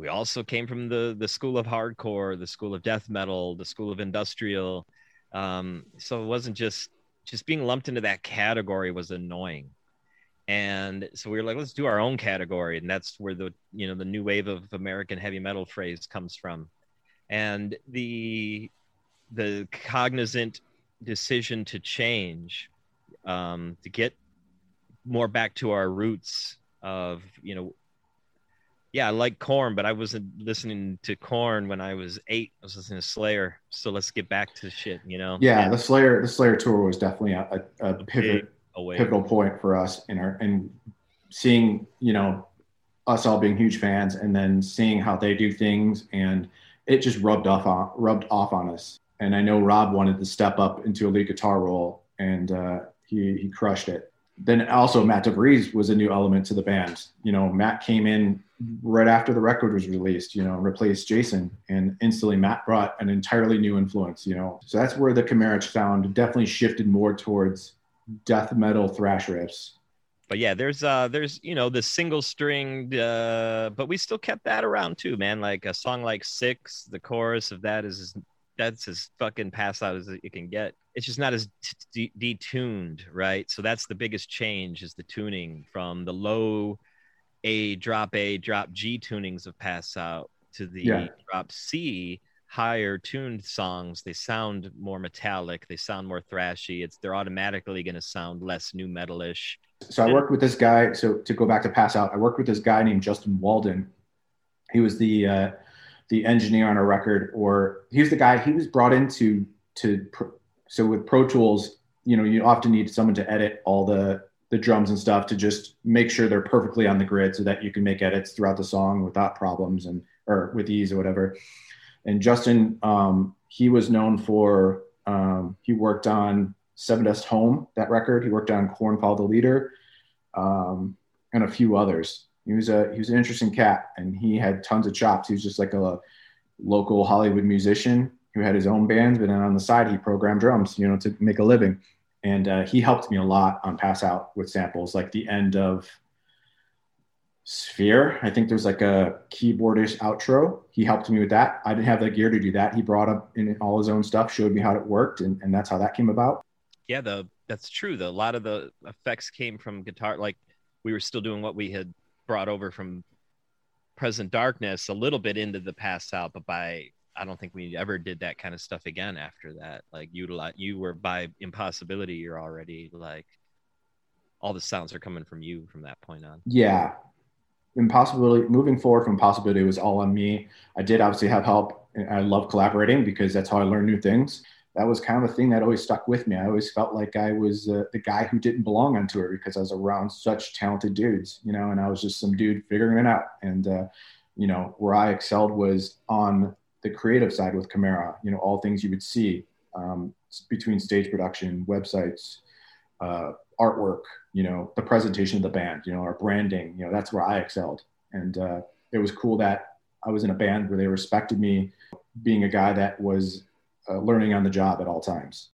we also came from the the school of hardcore the school of death metal the school of industrial. Um, so it wasn't just just being lumped into that category was annoying. And so we were like let's do our own category. And that's where the you know the new wave of american heavy metal phrase comes from. And the the cognizant decision to change, um, to get more back to our roots of you know yeah, I like Korn, but I wasn't listening to Korn when I was eight. I was listening to Slayer. So let's get back to shit, you know. Yeah, the Slayer the Slayer tour was definitely a, a, a pivot pivotal point for us in our and seeing you know us all being huge fans and then seeing how they do things and it just rubbed off on rubbed off on us. And I know Rob wanted to step up into a lead guitar role and uh, he he crushed it. Then also Matt DeVries was a new element to the band. You know, Matt came in right after the record was released, you know, replaced Jason, and instantly Matt brought an entirely new influence, you know. So that's where the Chimerich sound definitely shifted more towards death metal thrash riffs. But yeah, there's uh there's you know the single string uh but we still kept that around too, man. Like a song like Six, the chorus of that is that's as fucking pass out as it can get. It's just not as detuned, right? So that's the biggest change is the tuning from the low a drop A, drop G tunings of Pass Out to the yeah. drop C higher tuned songs. They sound more metallic. They sound more thrashy. It's they're automatically going to sound less nu metalish. So I worked with this guy. So to go back to Pass Out, I worked with this guy named Justin Walden. He was the uh, the engineer on a record, or he was the guy. He was brought into to so with Pro Tools. You know, you often need someone to edit all the the drums and stuff to just make sure they're perfectly on the grid so that you can make edits throughout the song without problems and or with ease or whatever. And Justin, um, he was known for um, he worked on Sevendust Home, that record. He worked on Korn Follow the Leader, um, and a few others. He was a he was an interesting cat, and he had tons of chops. He was just like a local Hollywood musician who had his own bands, but then on the side he programmed drums, you know, to make a living. And uh, he helped me a lot on pass out with samples like the end of sphere. I think there's like a keyboardish outro. He helped me with that. I didn't have the gear to do that. He brought up in all his own stuff showed me how it worked and, and that's how that came about. Yeah the that's true. The, a lot of the effects came from guitar like we were still doing what we had brought over from present darkness a little bit into the pass out but by I don't think we ever did that kind of stuff again after that. Like utilize you were by impossibility, you're already like all the sounds are coming from you from that point on. Yeah. Impossibility moving forward from possibility was all on me. I did obviously have help and I love collaborating because that's how I learn new things. That was kind of a thing that always stuck with me. I always felt like I was uh, the guy who didn't belong on tour because I was around such talented dudes, you know, and I was just some dude figuring it out. And, uh, you know, where I excelled was on the creative side with Chimaira, you know, all things you would see um, between stage production, websites, uh, artwork, you know, the presentation of the band, you know, our branding, you know, that's where I excelled. And uh, it was cool that I was in a band where they respected me being a guy that was uh, learning on the job at all times.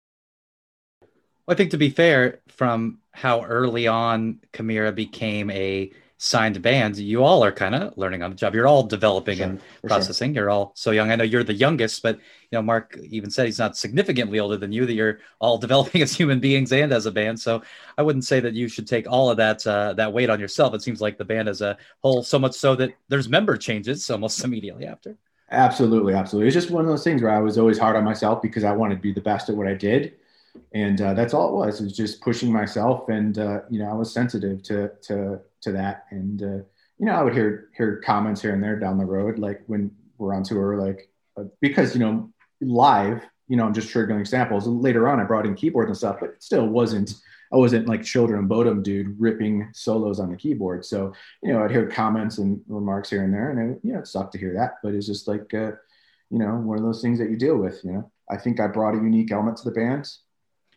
I think to be fair, from how early on Chimaira became a signed bands, you all are kind of learning on the job. You're all developing sure, and processing. Sure. You're all so young. I know you're the youngest, but you know, Mark even said he's not significantly older than you. That you're all developing as human beings and as a band. So I wouldn't say that you should take all of that uh, that weight on yourself. It seems like the band as a whole, so much so that there's member changes almost immediately after. Absolutely, absolutely. It's just one of those things where I was always hard on myself because I wanted to be the best at what I did and uh, that's all it was. It was just pushing myself, and uh, you know, I was sensitive to to to that, and uh, you know, I would hear hear comments here and there down the road, like when we're on tour, like uh, because you know, live, you know, I'm just triggering examples. And later on, I brought in keyboards and stuff, but it still wasn't. I wasn't like Children Bodom dude ripping solos on the keyboard. So you know, I'd hear comments and remarks here and there, and it, you know, it sucked to hear that, but it's just like uh, you know, one of those things that you deal with. You know, I think I brought a unique element to the band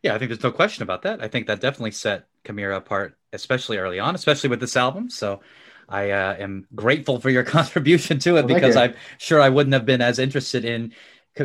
yeah, I think there's no question about that. I think that definitely set Chimaira apart, especially early on, especially with this album. So I uh, am grateful for your contribution to it well, because I'm sure I wouldn't have been as interested in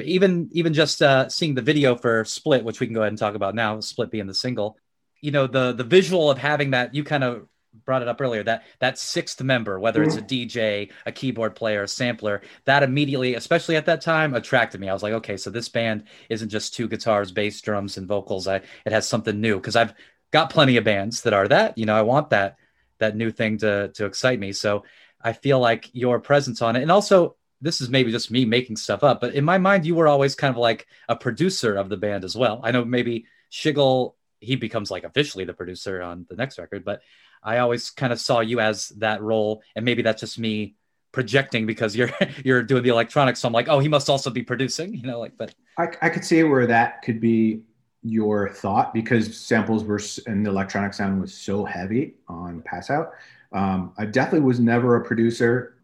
even even just uh, seeing the video for Split, which we can go ahead and talk about now. Split being the single, you know, the the visual of having that you kind of brought it up earlier that that sixth member whether it's a mm-hmm. dj a keyboard player a sampler that immediately especially at that time attracted me i was like okay so this band isn't just two guitars bass drums and vocals i it has something new because i've got plenty of bands that are that you know i want that that new thing to to excite me so i feel like your presence on it and also this is maybe just me making stuff up, but in my mind, you were always kind of like a producer of the band as well. I know maybe Schigel, he becomes like officially the producer on the next record, but I always kind of saw you as that role, and maybe that's just me projecting because you're you're doing the electronics. So I'm like, oh, he must also be producing, you know, like. But I, I could see where that could be your thought because samples were and the electronic sound was so heavy on Pass Out. Um, I definitely was never a producer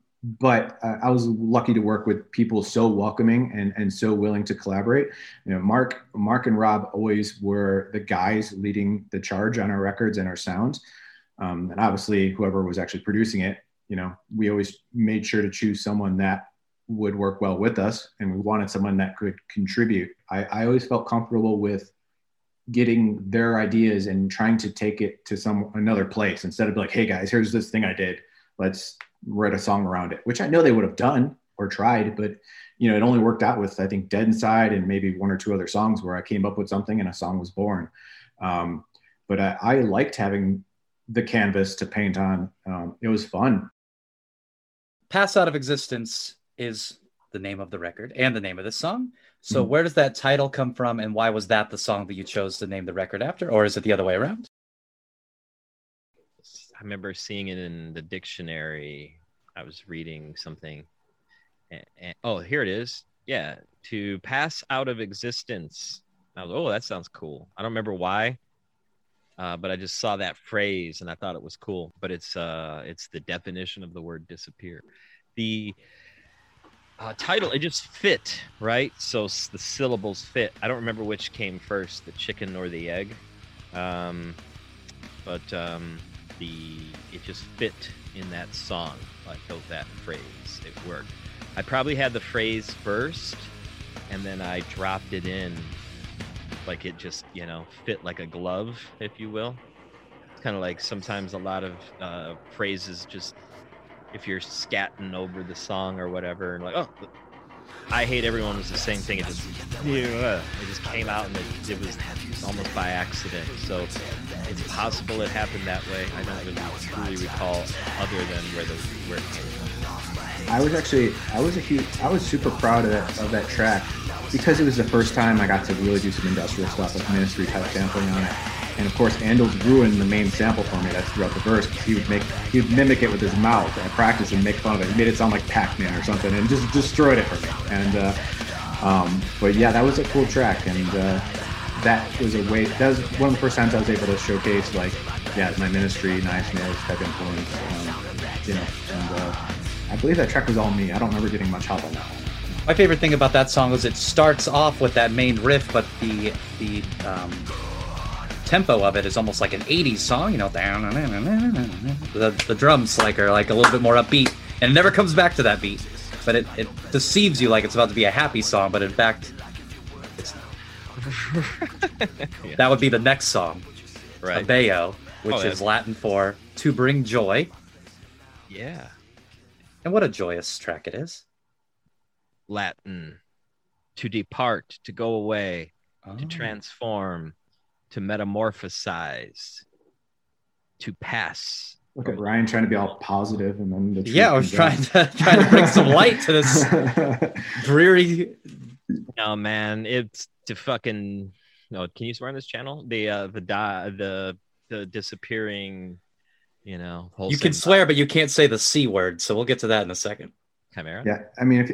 but uh, I was lucky to work with people so welcoming and, and so willing to collaborate. You know, Mark, Mark and Rob always were the guys leading the charge on our records and our sounds. Um, and obviously whoever was actually producing it, you know, we always made sure to choose someone that would work well with us. And we wanted someone that could contribute. I, I always felt comfortable with getting their ideas and trying to take it to some another place instead of like, Hey guys, here's this thing I did. Let's write a song around it, which I know they would have done or tried, but you know, it only worked out with I think Dead Inside and maybe one or two other songs where I came up with something and a song was born. Um, but I, I, liked having the canvas to paint on. Um, it was fun. Pass Out of Existence is the name of the record and the name of the song. So mm-hmm. where does that title come from and why was that the song that you chose to name the record after or is it the other way around? I remember seeing it in the dictionary. I was reading something. And, and, oh, here it is. Yeah, to pass out of existence. I was, oh, that sounds cool. I don't remember why, uh, but I just saw that phrase and I thought it was cool. But it's uh, it's the definition of the word disappear. The uh, title it just fit right, so the syllables fit. I don't remember which came first, the chicken or the egg. Um, but um, the it just fit in that song. I felt that phrase. It worked. I probably had the phrase first, and then I dropped it in, like it just you know fit like a glove, if you will. It's kind of like sometimes a lot of uh, phrases just if you're scatting over the song or whatever, and like oh I hate everyone was the same thing. It just it just came out and it, it was almost by accident. So it's possible it happened that way. I don't really truly recall other than where the where it came from. I was actually I was a huge I was super proud of that of that track because it was the first time I got to really do some industrial stuff with Ministry type sampling on it. And of course, Andols ruined the main sample for me. That's throughout the verse. He would make, he would mimic it with his mouth and practice and make fun of it. He made it sound like Pac-Man or something, and just destroyed it for me. And uh, um, but yeah, that was a cool track, and uh, that was a way. That was one of the first times I was able to showcase like, yeah, my ministry, Nine Inch Nails type influence. Um, you know, and uh, I believe that track was all me. I don't remember getting much help on that one. My favorite thing about that song is it starts off with that main riff, but the the um, tempo of it is almost like an 80s song, you know, the, the drums like are like a little bit more upbeat and it never comes back to that beat. But it, it deceives you like it's about to be a happy song, but in fact it's yeah. That would be the next song. Right. Abeo, which oh, is Latin for to bring joy. Yeah. And what a joyous track it is. Latin. To depart, to go away, oh. to transform, to metamorphosize, to pass. Look at Ryan trying to be all positive, and then the yeah, I was trying to trying to bring some light to this dreary. No man, it's to fucking. No, can you swear on this channel? The uh, the die the the disappearing, you know. You can swear, but you can't say the c word. So we'll get to that in a second. Chimaira. Yeah, I mean, if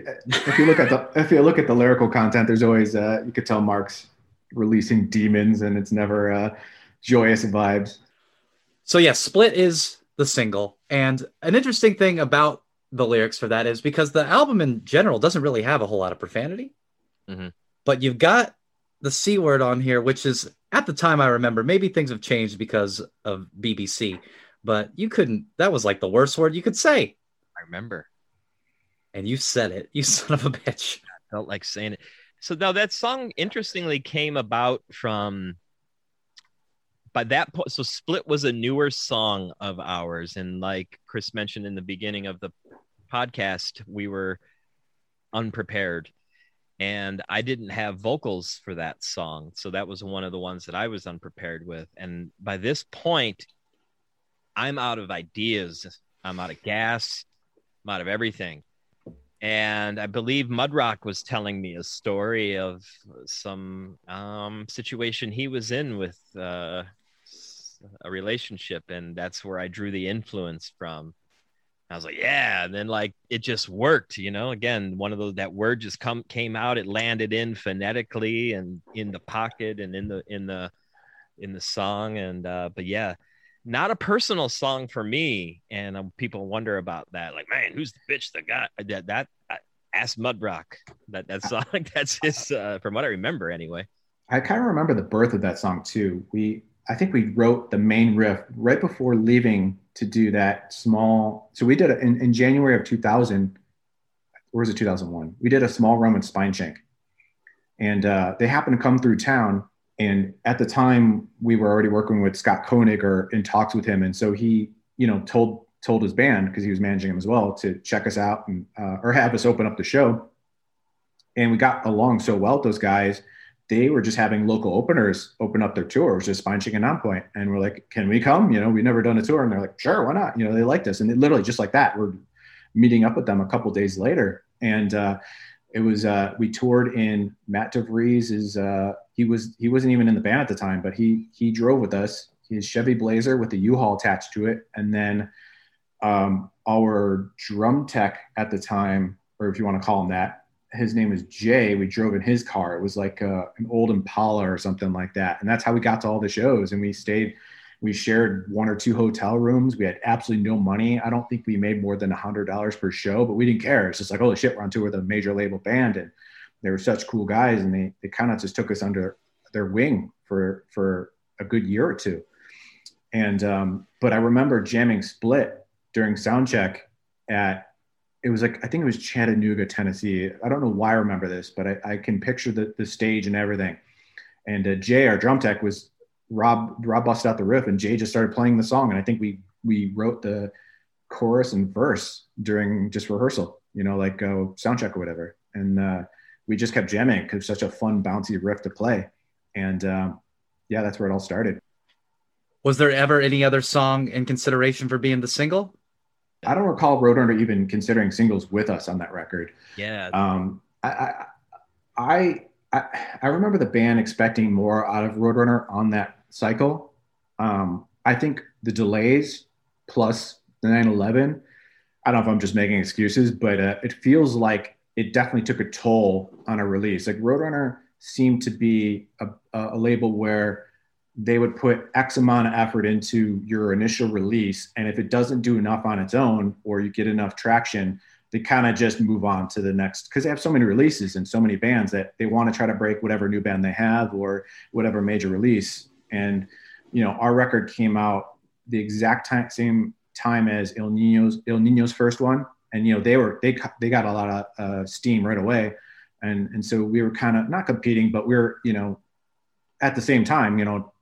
if you look at the if you look at the lyrical content, there's always uh, you could tell Mark's releasing demons and it's never uh, joyous vibes. So yeah, Split is the single, and an interesting thing about the lyrics for that is because the album in general doesn't really have a whole lot of profanity, mm-hmm. but you've got the c word on here, which is at the time I remember maybe things have changed because of BBC, but you couldn't. That was like the worst word you could say. I remember, and you said it, you son of a bitch. I felt like saying it. So now that song interestingly came about from by that point so split was a newer song of ours. And like chris mentioned in the beginning of the podcast we were unprepared. And i didn't have vocals for that song. So that was one of the ones that i was unprepared with. And by this point i'm out of ideas. I'm out of gas. I'm out of everything and I believe Mudrock was telling me a story of some um, situation he was in with uh, a relationship, and that's where I drew the influence from. I was like, yeah, and then like it just worked, you know. Again, one of those that word just come came out, it landed in phonetically and in the pocket and in the in the in the song, and uh, but yeah, not a personal song for me. And um, people wonder about that. Like, man, who's the bitch that got that? That uh, ask Mudrock. That that song. That's his. Uh, from what I remember, anyway. I kind of remember the birth of that song too. We, I think we wrote the main riff right before leaving to do that small. So we did it in, in January of 2000. Or was it 2001? We did a small run with Spineshank, and uh, they happened to come through town and at the time, we were already working with Scott Koenig or in talks with him, and so he, you know, told told his band because he was managing them as well to check us out and uh, or have us open up the show. And we got along so well with those guys. They were just having local openers open up their tours, just Spineshank and Nonpoint. And we're like, can we come? You know, we've never done a tour. And they're like, sure, why not? You know, they liked us. And they literally just like that, we're meeting up with them a couple days later. And uh, it was uh, we toured in Matt DeVries is uh, he was he wasn't even in the band at the time, but he he drove with us. His Chevy Blazer with the U-Haul attached to it, and then um, our drum tech at the time, or if you want to call him that, his name is Jay. We drove in his car. It was like uh, an old Impala or something like that, and that's how we got to all the shows. And we stayed we shared one or two hotel rooms. We had absolutely no money. I don't think we made more than a hundred dollars per show, but we didn't care. It's just like, holy shit, we're on tour with a major label band, and they were such cool guys, and they they kind of just took us under their wing for for a good year or two. And um, but I remember jamming Split during sound check at it was like I think it was Chattanooga, Tennessee. I don't know why I remember this, but I, I can picture the the stage and everything. And uh, Jay, our drum tech, was Rob Rob busted out the riff and Jay just started playing the song and I think we we wrote the chorus and verse during just rehearsal, you know, like uh, sound check or whatever. And uh, we just kept jamming because such a fun bouncy riff to play. And um, yeah, that's where it all started. Was there ever any other song in consideration for being the single? I don't recall Roadrunner even considering singles with us on that record. Yeah. Um, I, I, I I, I remember the band expecting more out of Roadrunner on that cycle. Um, I think the delays plus the 911, I don't know if I'm just making excuses, but uh, it feels like it definitely took a toll on a release. Like Roadrunner seemed to be a, a label where they would put X amount of effort into your initial release. And if it doesn't do enough on its own, or you get enough traction, they kind of just move on to the next because they have so many releases and so many bands that they want to try to break whatever new band they have or whatever major release. And you know, our record came out the exact time, same time as El Niño's Ill Niño's first one, and you know they were they they got a lot of uh, steam right away, and and so we were kind of not competing, but we are you know at the same time, you know,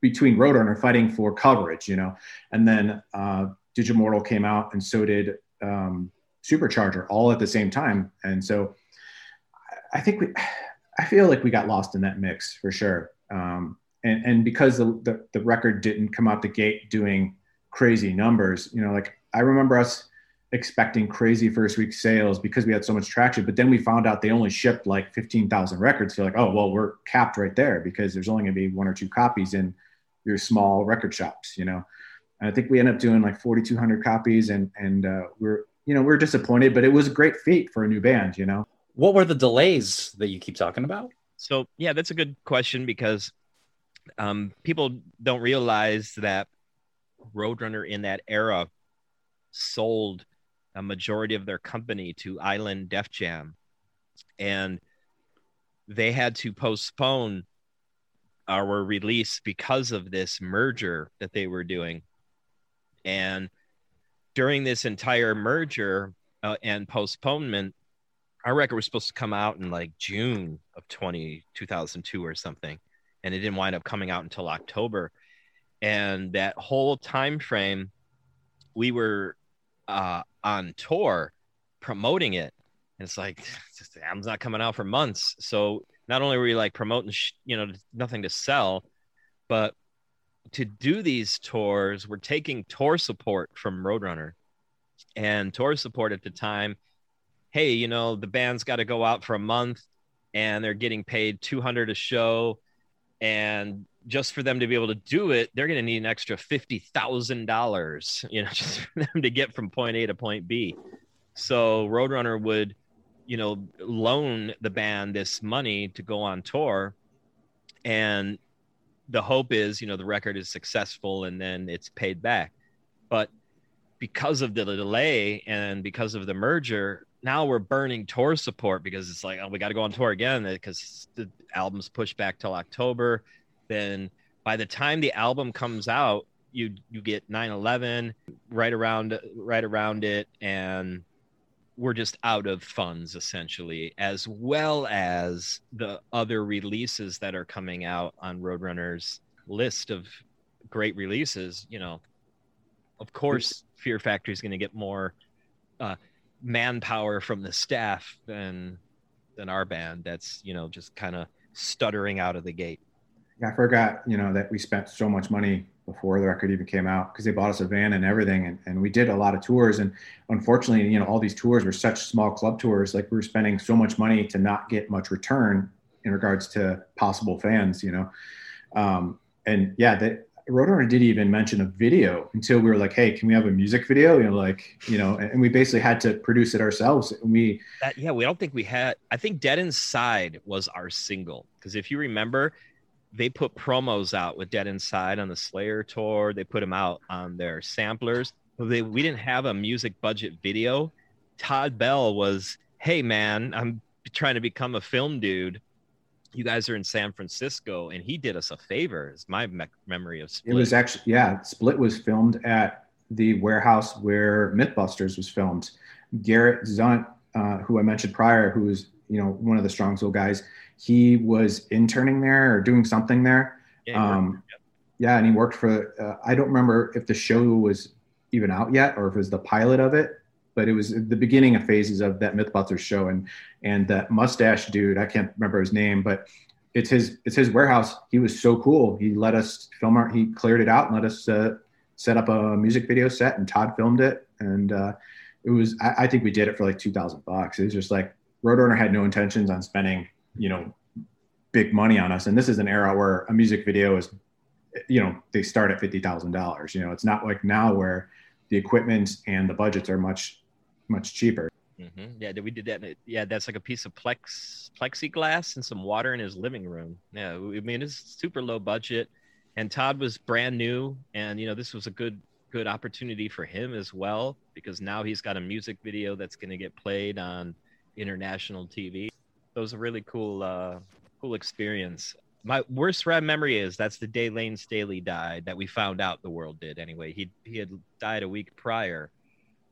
between Roadrunner fighting for coverage, you know, and then uh, Digimortal came out, and so did. Um, supercharger all at the same time. And so I think we, I feel like we got lost in that mix for sure. Um, and, and because the, the, the record didn't come out the gate doing crazy numbers, you know, like I remember us expecting crazy first week sales because we had so much traction, but then we found out they only shipped like 15,000 records. So like, oh, well, we're capped right there because there's only gonna be one or two copies in your small record shops, you know? And I think we ended up doing like 4,200 copies and, and uh, we're, you know, we're disappointed, but it was a great feat for a new band, you know. What were the delays that you keep talking about? So, yeah, that's a good question because um, people don't realize that Roadrunner in that era sold a majority of their company to Island Def Jam. And they had to postpone our release because of this merger that they were doing. And during this entire merger uh, and postponement, our record was supposed to come out in like June of 20, 2002 or something. And it didn't wind up coming out until October. And that whole time frame, we were uh, on tour promoting it. And it's like, the album's not coming out for months. So not only were we like promoting, sh- you know, nothing to sell, but to do these tours, we're taking tour support from Roadrunner. And tour support at the time hey, you know, the band's got to go out for a month and they're getting paid 200 a show and just for them to be able to do it, they're going to need an extra fifty thousand dollars, you know, just for them to get from point A to point B. So Roadrunner would, you know, loan the band this money to go on tour, and the hope is, you know, the record is successful and then it's paid back. But because of the delay and because of the merger, now we're burning tour support because it's like, oh, we got to go on tour again because the album's pushed back till October then by the time the album comes out, you you get 9/11 right around right around it, and we're just out of funds essentially, as well as the other releases that are coming out on Roadrunner's list of great releases. You know, of course, Fear Factory is going to get more uh, manpower from the staff than than our band. That's you know just kind of stuttering out of the gate. yeah I forgot, you know, that we spent so much money before the record even came out because they bought us a van and everything. And, and we did a lot of tours. And unfortunately, you know, all these tours were such small club tours. Like we were spending so much money to not get much return in regards to possible fans, you know. Um, and yeah, that Roadrunner didn't even mention a video until we were like, "Hey, can we have a music video?" You know, like you know, and we basically had to produce it ourselves. And we, that, yeah, we don't think we had. I think "Dead Inside" was our single because if you remember, they put promos out with Dead Inside on the Slayer tour. They put them out on their samplers. They, we didn't have a music budget video. Todd Bell was, hey man, I'm trying to become a film dude. You guys are in San Francisco, and he did us a favor. Is my me- memory of Split. It was actually yeah, Split was filmed at the warehouse where MythBusters was filmed. Garrett Zunt, uh, who I mentioned prior, who was you know one of the Strongsville guys, he was interning there or doing something there. Yeah, um, yeah, and he worked for. Uh, I don't remember if the show was even out yet or if it was the pilot of it, but it was the beginning of phases of that MythBusters show. And and that mustache dude, I can't remember his name, but it's his it's his warehouse. He was so cool. He let us film our. He cleared it out and let us uh, set up a music video set, and Todd filmed it. And uh, it was I, I think we did it for like two thousand bucks. It was just like Roadrunner had no intentions on spending you know big money on us and this is an era where a music video is you know they start at $50000 you know it's not like now where the equipment and the budgets are much much cheaper mm-hmm. yeah we did that yeah that's like a piece of plex plexiglass and some water in his living room yeah i mean it's super low budget and todd was brand new and you know this was a good good opportunity for him as well because now he's got a music video that's going to get played on international tv that was a really cool uh, cool experience. My worst rap memory is that's the day Layne Staley died that we found out the world did anyway. He he had died a week prior,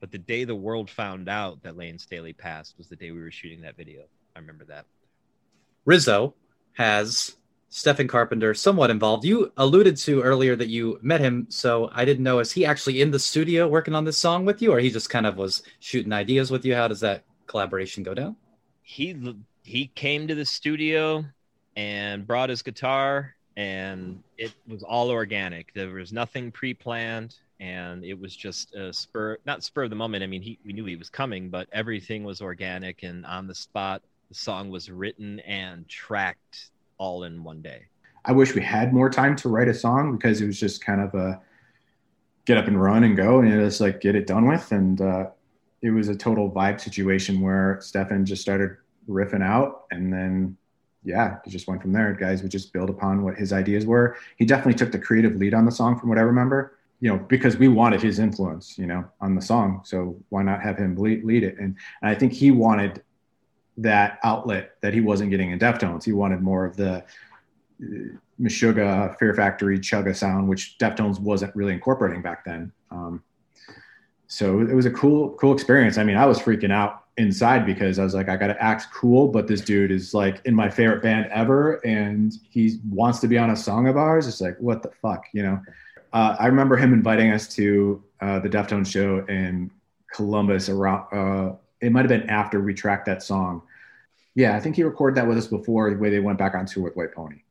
but the day the world found out that Layne Staley passed was the day we were shooting that video. I remember that. Rizzo has Stephen Carpenter somewhat involved. You alluded to earlier that you met him, so I didn't know is he actually in the studio working on this song with you, or he just kind of was shooting ideas with you? How does that collaboration go down? He he came to the studio and brought his guitar and it was all organic there was nothing pre-planned and it was just a spur not spur of the moment. I mean he, we knew he was coming but everything was organic and on the spot the song was written and tracked all in one day. I wish we had more time to write a song because it was just kind of a get up and run and go and just like get it done with. And uh, it was a total vibe situation where Stephen just started riffing out and then yeah it just went from there. Guys would just build upon what his ideas were. He definitely took the creative lead on the song from what i remember you know because we wanted his influence you know on the song so why not have him lead it and, and i think he wanted that outlet that he wasn't getting in deftones he wanted more of the uh, Meshuggah, Fear Factory, Chugga sound, which Deftones wasn't really incorporating back then. Um, so it was a cool, cool experience. I mean, I was freaking out inside because I was like, I got to act cool, but this dude is like in my favorite band ever, and he wants to be on a song of ours. It's like, what the fuck, you know? Uh, I remember him inviting us to uh, the Deftones show in Columbus. Around, uh, it might have been after we tracked that song. Yeah, I think he recorded that with us before the way they went back on tour with White Pony.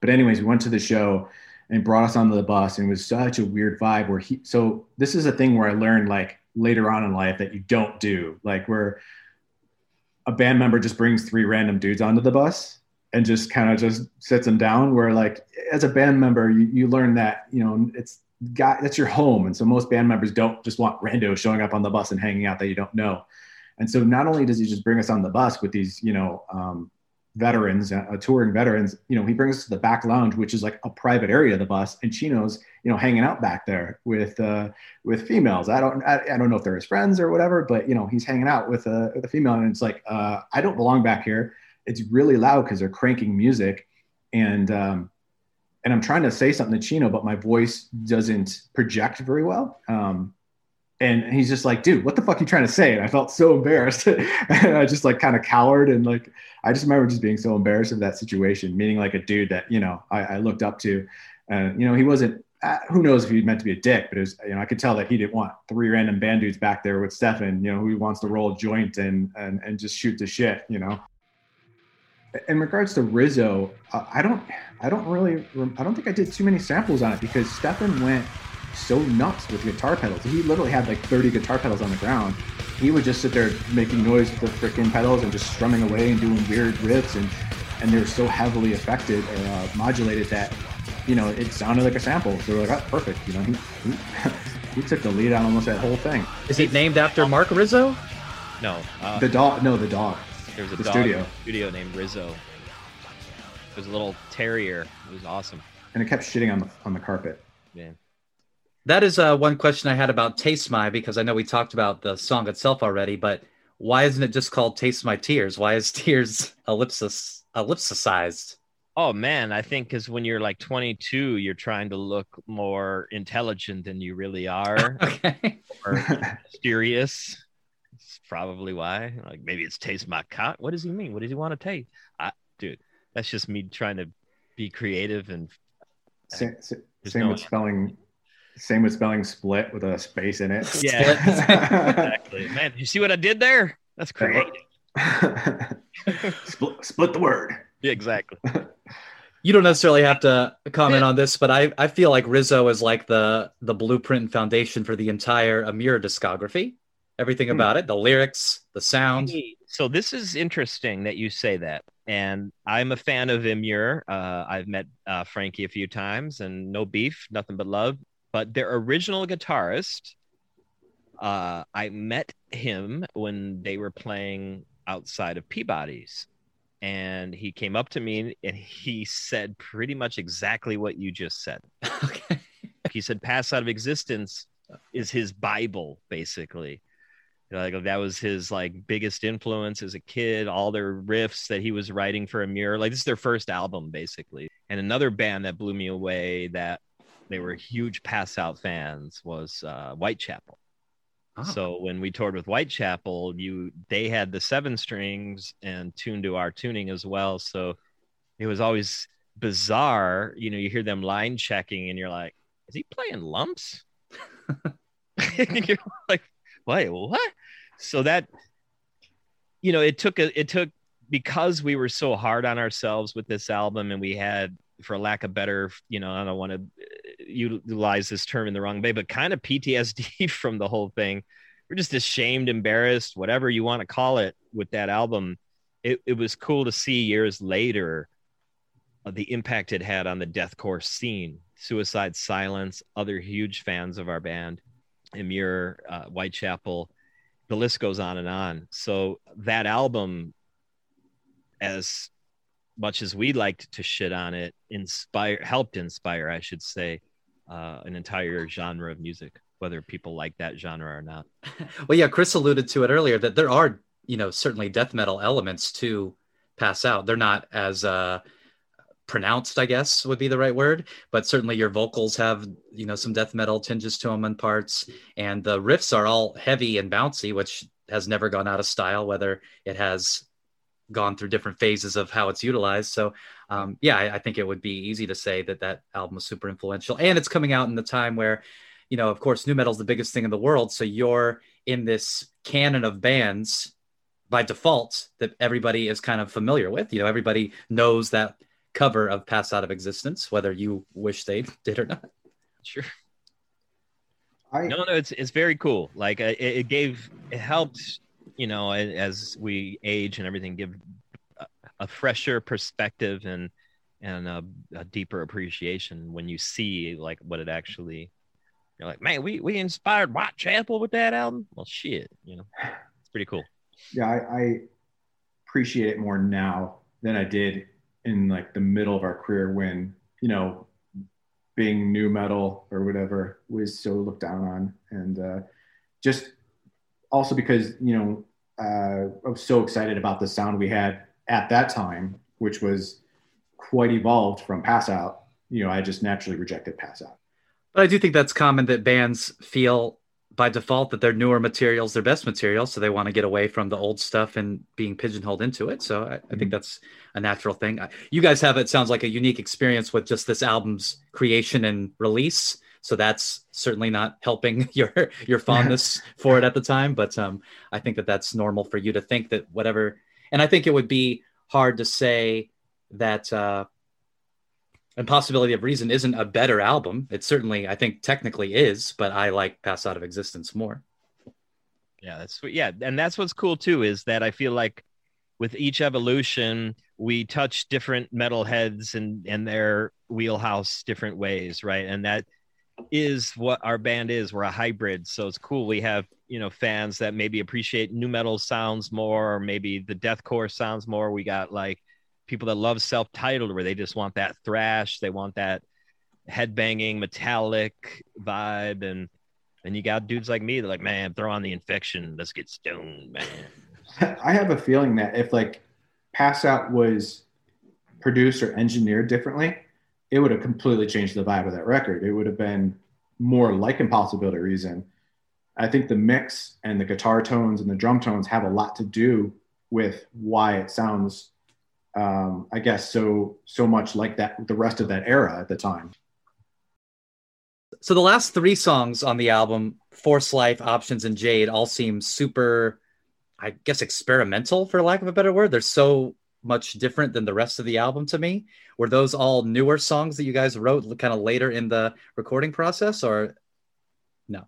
But anyways, we went to the show and brought us onto the bus, and it was such a weird vibe. Where he, so this is a thing where I learned like later on in life that you don't do. Like where a band member just brings three random dudes onto the bus and just kind of just sits them down. Where like as a band member, you, you learn that you know it's got that's your home, and so most band members don't just want randos showing up on the bus and hanging out that you don't know. And so not only does he just bring us on the bus with these you know um, veterans, uh, touring veterans, you know, he brings us to the back lounge, which is like a private area of the bus, and Chino's, you know, hanging out back there with uh, with females. I don't, I, I don't know if they're his friends or whatever, but you know, he's hanging out with a with a female, and it's like, uh, I don't belong back here. It's really loud because they're cranking music, and um, and I'm trying to say something to Chino, but my voice doesn't project very well. Um, and he's just like, dude, what the fuck are you trying to say? And I felt so embarrassed. and I just like kind of cowered. And like, I just remember just being so embarrassed of that situation, meaning like a dude that, you know, I, I looked up to. And, you know, he wasn't, uh, who knows if he meant to be a dick, but it was, you know, I could tell that he didn't want three random band dudes back there with Stefan, you know, who wants to roll a joint and, and, and just shoot the shit, you know? In regards to Rizzo, uh, I don't, I don't really, I don't think I did too many samples on it because Stefan went so nuts with guitar pedals. He literally had like 30 guitar pedals on the ground. He would just sit there making noise with the freaking pedals and just strumming away and doing weird riffs, and and they were so heavily affected or uh, modulated that you know it sounded like a sample. So we're like, oh, perfect. You know, he, he, he took the lead on almost that whole thing. Is it named after Mark Rizzo? No, uh, the dog. No, the dog. There was a the dog studio. studio named Rizzo. It was a little terrier. It was awesome. And it kept shitting on the on the carpet. Man. That is uh, one question I had about Taste My because I know we talked about the song itself already, but why isn't it just called Taste My Tears? Why is Tears ellipsis ellipsicized? Oh man, I think because when you're like 22, you're trying to look more intelligent than you really are, okay. or mysterious. It's probably why. Like maybe it's taste my cock. What does he mean? What does he want to taste? I, dude, that's just me trying to be creative and. Same, same no with spelling same with spelling split with a space in it. Yeah, exactly. Man, you see what I did there? That's creative. split, split the word. Yeah, exactly. You don't necessarily have to comment on this, but I, I feel like Rizzo is like the the blueprint and foundation for the entire Emmure discography. Everything hmm. about it, the lyrics, the sound. So this is interesting that you say that. And I'm a fan of Emmure. Uh, I've met uh, Frankie a few times, and no beef, nothing but love but their original guitarist, uh, I met him when they were playing outside of Peabody's. And he came up to me and he said pretty much exactly what you just said. okay. He said, Pass Out of Existence is his Bible, basically. Like that was his like biggest influence as a kid. All their riffs that he was writing for Emmure, like this is their first album, basically. And another band that blew me away that they were huge pass out fans was uh, Whitechapel. Oh. So when we toured with Whitechapel, you they had the seven strings and tuned to our tuning as well. So it was always bizarre. You know, you hear them line checking, and you're like, "Is he playing lumps?" you're like, "Wait, what?" So that, you know, it took a it took because we were so hard on ourselves with this album, and we had, for lack of better, you know, I don't want to utilize this term in the wrong way, but kind of PTSD from the whole thing. We're just ashamed, embarrassed, whatever you want to call it with that album. It, it was cool to see years later uh, the impact it had on the deathcore scene. Suicide Silence, other huge fans of our band, Emmure, uh, Whitechapel, the list goes on and on. So that album, as much as we liked to shit on it, inspire helped inspire, I should say, uh, an entire genre of music, whether people like that genre or not. well, yeah, Chris alluded to it earlier that there are, you know, certainly death metal elements to pass out. They're not as uh, pronounced, I guess would be the right word, but certainly your vocals have, you know, some death metal tinges to them in parts, and the riffs are all heavy and bouncy, which has never gone out of style, whether it has gone through different phases of how it's utilized. So, um, yeah, I, I, think it would be easy to say that that album was super influential, and it's coming out in the time where, you know, of course, nu metal is the biggest thing in the world. So you're in this canon of bands by default that everybody is kind of familiar with. You know, everybody knows that cover of "Pass Out of Existence," whether you wish they did or not. Sure. I... No, no, it's it's very cool. Like uh, it, it gave it helped you know, as we age and everything, give a, a fresher perspective and and a, a, deeper appreciation when you see like what it actually. You're like, man, we we inspired Whitechapel with that album. Well, shit, you know, it's pretty cool. Yeah, I, I appreciate it more now than I did in like the middle of our career when you know being nu metal or whatever was so looked down on and uh, just also because you know uh, I was so excited about the sound we had at that time, which was quite evolved from Pass Out. You know, I just naturally rejected Pass Out. But I do think that's common that bands feel by default that their newer materials their best material so they want to get away from the old stuff and being pigeonholed into it so i, I think mm-hmm. that's a natural thing you guys have it sounds like a unique experience with just this album's creation and release so that's certainly not helping your your fondness for it at the time but um, i think that that's normal for you to think that whatever and i think it would be hard to say that uh, Impossibility of Reason isn't a better album. It certainly, I think, technically is, but I like Pass Out of Existence more. Yeah, that's yeah, and that's what's cool too is that I feel like with each evolution we touch different metal heads and and their wheelhouse different ways, right? And that is what our band is. We're a hybrid, so it's cool. We have you know fans that maybe appreciate nu metal sounds more, or maybe the deathcore sounds more. We got like people that love self-titled where they just want that thrash they want that headbanging metallic vibe and and you got dudes like me that like man throw on the infection. Let's get stoned man. I have a feeling that if like pass out was produced or engineered differently it would have completely changed the vibe of that record. It would have been more like impossibility reason. I think the mix and the guitar tones and the drum tones have a lot to do with why it sounds um, I guess so so much like that the rest of that era at the time. So the last three songs on the album, Force Life, Options, and Jade, all seem super, I guess, experimental for lack of a better word. They're so much different than the rest of the album to me. Were those all newer songs that you guys wrote kind of later in the recording process, or no?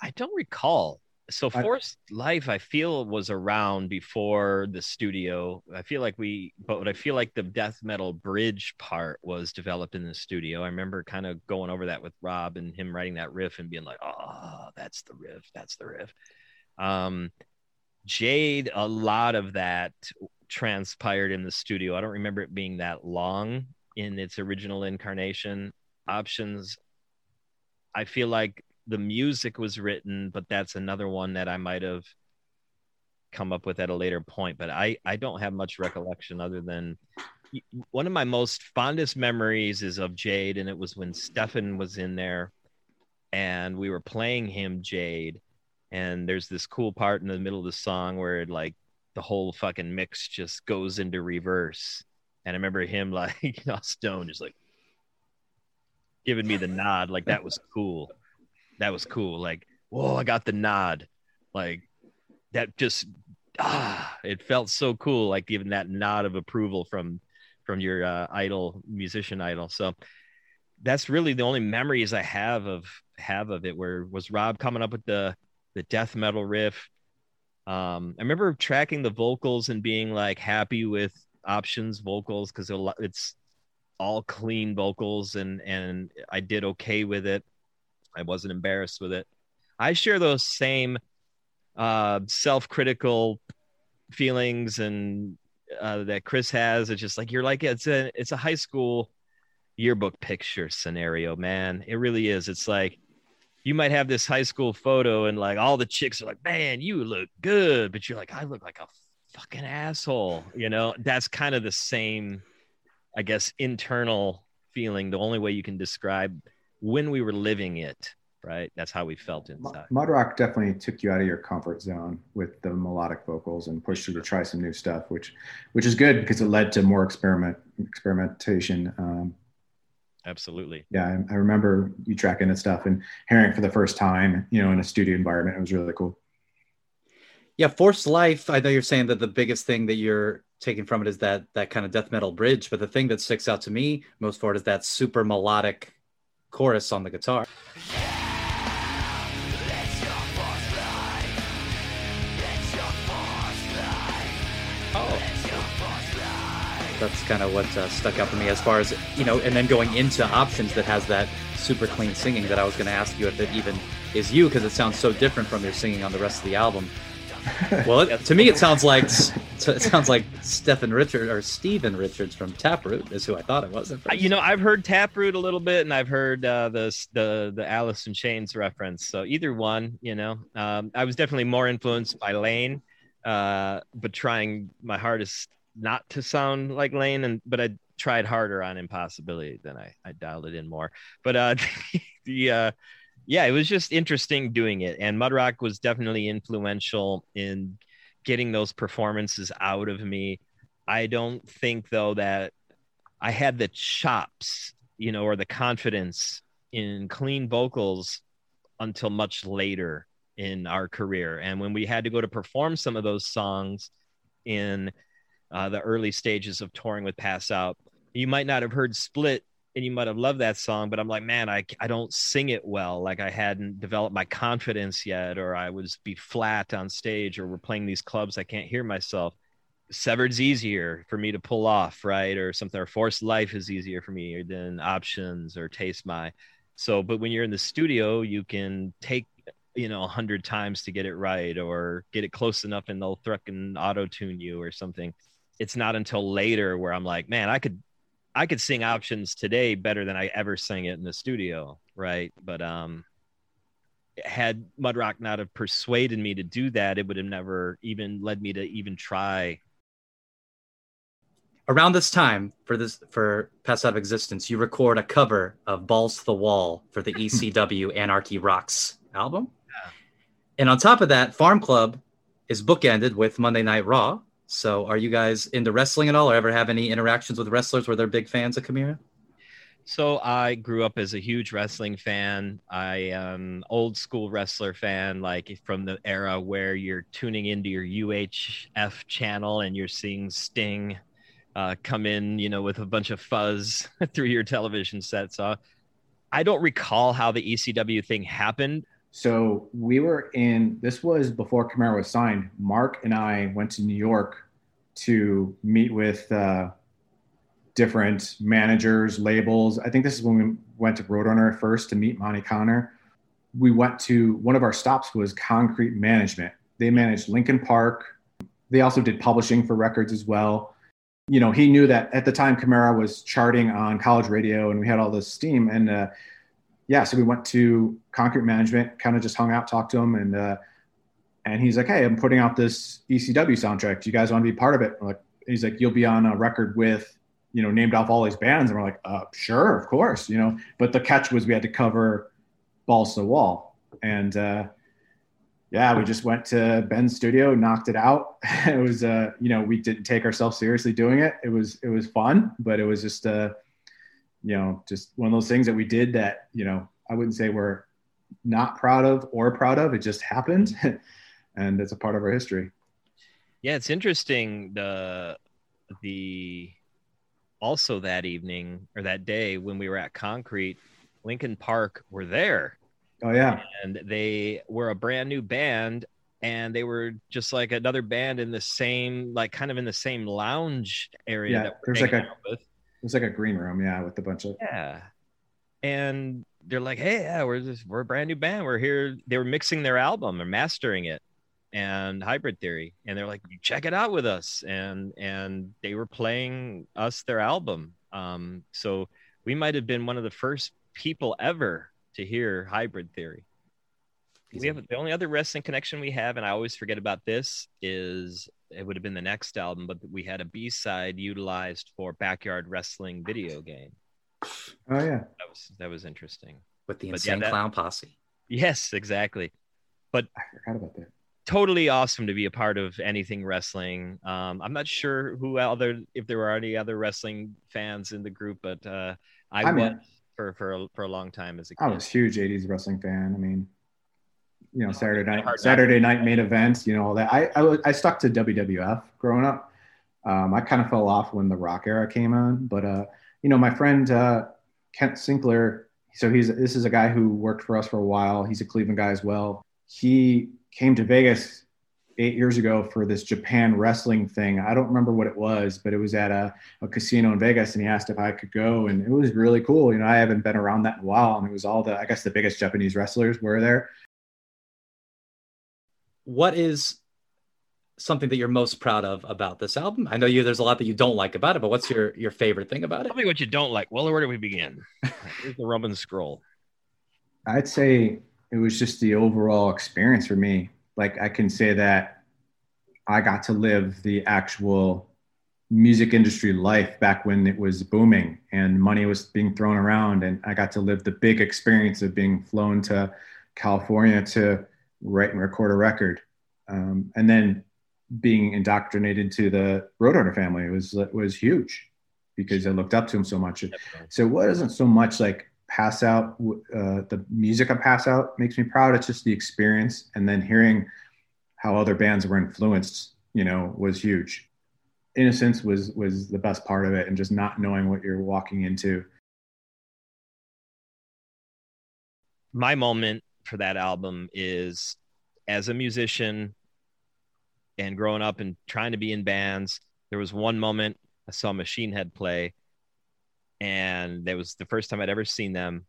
I don't recall so forced life i feel was around before the studio. I feel like we but what i feel like the death metal bridge part was developed in the studio. I remember kind of going over that with rob and him writing that riff and being like oh that's the riff that's the riff. Um jade a lot of that transpired in the studio. I don't remember it being that long in its original incarnation. Options i feel like the music was written, but that's another one that I might have come up with at a later point. But I I don't have much recollection other than one of my most fondest memories is of Jade, and it was when Stefan was in there, and we were playing him Jade, and there's this cool part in the middle of the song where it, like the whole fucking mix just goes into reverse. And I remember him like, you know, Stone just like giving me the nod, like that was cool that was cool. Like, whoa, I got the nod. Like that just ah, it felt so cool. Like giving that nod of approval from from your uh, idol musician idol. So that's really the only memories I have of have of it. Where was Rob coming up with the the death metal riff? Um, I remember tracking the vocals and being like happy with options vocals because it's all clean vocals and and I did okay with it. I wasn't embarrassed with it. I share those same uh, self-critical feelings and uh, that Chris has. It's just like you're like it's a it's a high school yearbook picture scenario, man. It really is. It's like you might have this high school photo and like all the chicks are like, "Man, you look good," but you're like, "I look like a fucking asshole." You know, that's kind of the same, I guess, internal feeling. The only way you can describe when we were living it right? That's how we felt inside. Mudrock definitely took you out of your comfort zone with the melodic vocals and pushed you to try some new stuff which which is good because it led to more experiment experimentation um, absolutely. Yeah I, I, remember you tracking and stuff and hearing it for the first time you know in a studio environment. It was really cool. Yeah forced life i know you're saying that the biggest thing that you're taking from it is that that kind of death metal bridge but the thing that sticks out to me most for it is that super melodic chorus on the guitar. Oh. that's kind of what uh, stuck out for me as far as you know and then going into options that has that super clean singing that i was going to ask you if it even is you because it sounds so different from your singing on the rest of the album Well, it, to me, it sounds like it sounds like Stephen Richard or Stephen Richards from Taproot is who I thought it was. You know, I've heard Taproot a little bit, and I've heard uh, the the the Alice in Chains reference. So either one, you know, um, I was definitely more influenced by Layne, uh, but trying my hardest not to sound like Layne, and but I tried harder on Impossibility than I I dialed it in more. But uh, the uh, yeah, it was just interesting doing it. And Mudrock was definitely influential in getting those performances out of me. I don't think though that I had the chops, you know, or the confidence in clean vocals until much later in our career. And when we had to go to perform some of those songs in uh, the early stages of touring with Pass Out, you might not have heard Split and you might have loved that song, but I'm like, man, I, I don't sing it well. Like I hadn't developed my confidence yet, or I was be flat on stage, or we're playing these clubs, I can't hear myself. Severed's easier for me to pull off, right? Or something, or Forced Life is easier for me than Options or Taste My. So, but when you're in the studio, you can take, you know, a hundred times to get it right, or get it close enough and they'll and auto tune you or something. It's not until later where I'm like, man, I could I could sing options today better than I ever sang it in the studio, right? But um had Mudrock not have persuaded me to do that, it would have never even led me to even try. Around this time for this for Pass Out of Existence, you record a cover of Balls to the Wall for the ECW Anarchy Rocks album. Yeah. And on top of that, Farmclub is bookended with Monday Night Raw, so, are you guys into wrestling at all, or ever have any interactions with wrestlers where they're big fans of Chimaira? So, I grew up as a huge wrestling fan. I am old school wrestler fan, like from the era where you're tuning into your UHF channel and you're seeing Sting uh, come in, you know, with a bunch of fuzz through your television set. So, I don't recall how the ECW thing happened. So we were in, this was before Chimaira was signed. Mark and I went to New York to meet with uh, different managers, labels. I think this is when we went to Roadrunner first to meet Monte Conner. We went to, one of our stops was Concrete Management. They managed Linkin Park. They also did publishing for records as well. You know, he knew that at the time Chimaira was charting on college radio and we had all this steam. And, uh, yeah, so we went to Concrete Management, kind of just hung out, talked to him, and uh, and he's like, "Hey, I'm putting out this ECW soundtrack. Do you guys want to be part of it?" like, he's like, "You'll be on a record with, you know, named off all these bands," and we're like, uh, "Sure, of course," you know. But the catch was we had to cover Balls to the Wall, and uh, yeah, we just went to Ben's studio, knocked it out. it was, uh, you know, we didn't take ourselves seriously doing it. It was it was fun, but it was just uh you know, just one of those things that we did that, you know, I wouldn't say we're not proud of or proud of. It just happened. and it's a part of our history. Yeah, it's interesting. The, the, also that evening or that day when we were at Concrete, Linkin Park were there. Oh, yeah. And they were a brand new band and they were just like another band in the same like kind of in the same lounge area yeah there's like a with. It's like a green room, yeah, with a bunch of yeah. And they're like, "Hey, yeah, we're just we're a brand new band. We're here." They were mixing their album or mastering it, and Hybrid Theory, and they're like, "Check it out with us." And and they were playing us their album. Um, so we might have been one of the first people ever to hear Hybrid Theory. We have the only other wrestling connection we have, and I always forget about this, is it would have been the next album, but we had a B side utilized for backyard wrestling video game. Oh yeah, that was that was interesting with the insane yeah, that, clown posse. Yes, exactly. But I forgot about that. Totally awesome to be a part of anything wrestling. Um, I'm not sure who other if there were any other wrestling fans in the group, but uh, I, I was for for a, for a long time as a kid. I was a huge '80s wrestling fan. I mean, you know Saturday night Saturday night main events, you know all that. I I, I stuck to WWF growing up. Um, I kind of fell off when the Rock era came on, but uh, you know my friend uh, Kent Sinclair. So he's this is a guy who worked for us for a while. He's a Cleveland guy as well. He came to Vegas eight years ago for this Japan wrestling thing. I don't remember what it was, but it was at a, a casino in Vegas, and he asked if I could go, and it was really cool. You know, I haven't been around that in a while, and it was all the I guess the biggest Japanese wrestlers were there. What is something that you're most proud of about this album? I know you there's a lot that you don't like about it, but what's your your favorite thing about it? Tell me what you don't like. Well, where do we begin? Here's the Roman scroll. I'd say it was just the overall experience for me. Like I can say that I got to live the actual music industry life back when it was booming and money was being thrown around and I got to live the big experience of being flown to California to write and record a record. Um, and then being indoctrinated to the Roadrunner family was was huge because I looked up to him so much. So it wasn't so much like pass out uh, the music of pass out makes me proud. It's just the experience. And then hearing how other bands were influenced you know was huge. Innocence was was the best part of it and just not knowing what you're walking into. My moment for that album is as a musician and growing up and trying to be in bands there was one moment i saw machine head play and that was the first time I'd ever seen them.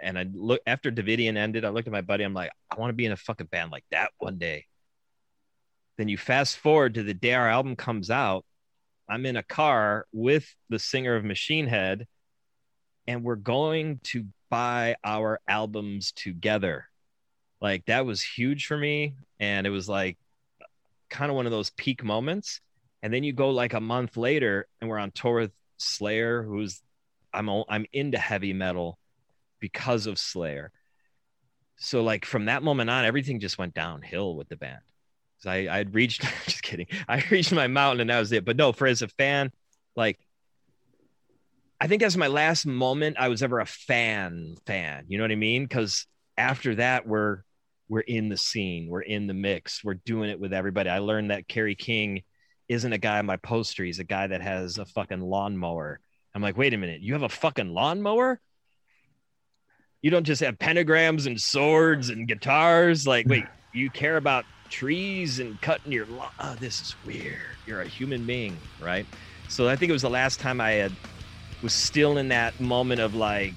And I look after Davidian ended, I looked at my buddy. I'm like, I want to be in a fucking band like that one day. Then you fast forward to the day our album comes out. I'm in a car with the singer of Machine Head, and we're going to buy our albums together. Like that was huge for me. And it was like kind of one of those peak moments. And then you go like a month later, and we're on tour with Slayer, who's I'm I'm into heavy metal because of Slayer. So like from that moment on, everything just went downhill with the band. Because I I'd reached just kidding. I reached my mountain and that was it. But no, for as a fan, like I think that's my last moment I was ever a fan fan. You know what I mean? Because after that, we're we're in the scene, we're in the mix, we're doing it with everybody. I learned that Kerry King isn't a guy on my poster. He's a guy that has a fucking lawnmower I'm like, wait a minute, you have a fucking lawnmower? You don't just have pentagrams and swords and guitars. Like, wait, you care about trees and cutting your lawn? Oh, this is weird. You're a human being, right? So I think it was the last time I had was still in that moment of like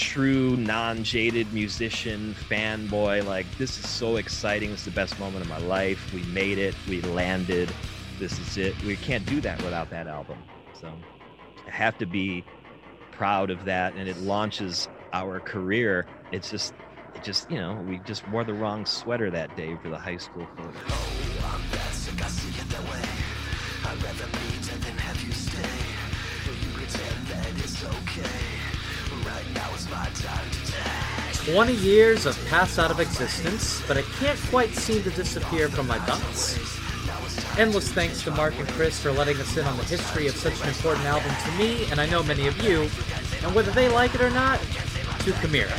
true non-jaded musician fanboy like this is so exciting. It's the best moment of my life. We made it. We landed. This is it. We can't do that without that album. So I have to be proud of that and it launches our career. It's just it just you know we just wore the wrong sweater that day for the high school photo Twenty years have passed out of existence, but I can't quite seem to disappear from my thoughts. Endless thanks to Mark and Chris for letting us in on the history of such an important album to me, and I know many of you, and whether they like it or not, to Chimaira.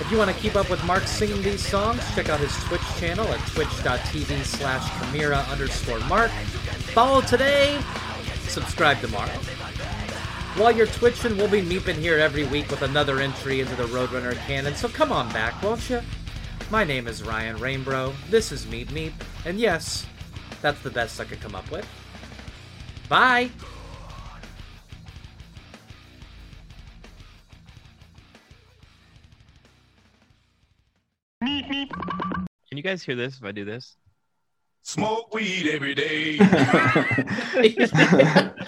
If you want to keep up with Mark singing these songs, check out his Twitch channel at twitch.tv slash underscore Mark. Follow today, subscribe tomorrow. While you're twitching, we'll be meeping here every week with another entry into the Roadrunner canon, so come on back, won't you? My name is Ryan Rainbow, this is Meep Meep, and yes, that's the best I could come up with. Bye! Meep meep! Can you guys hear this if I do this? Smoke weed every day.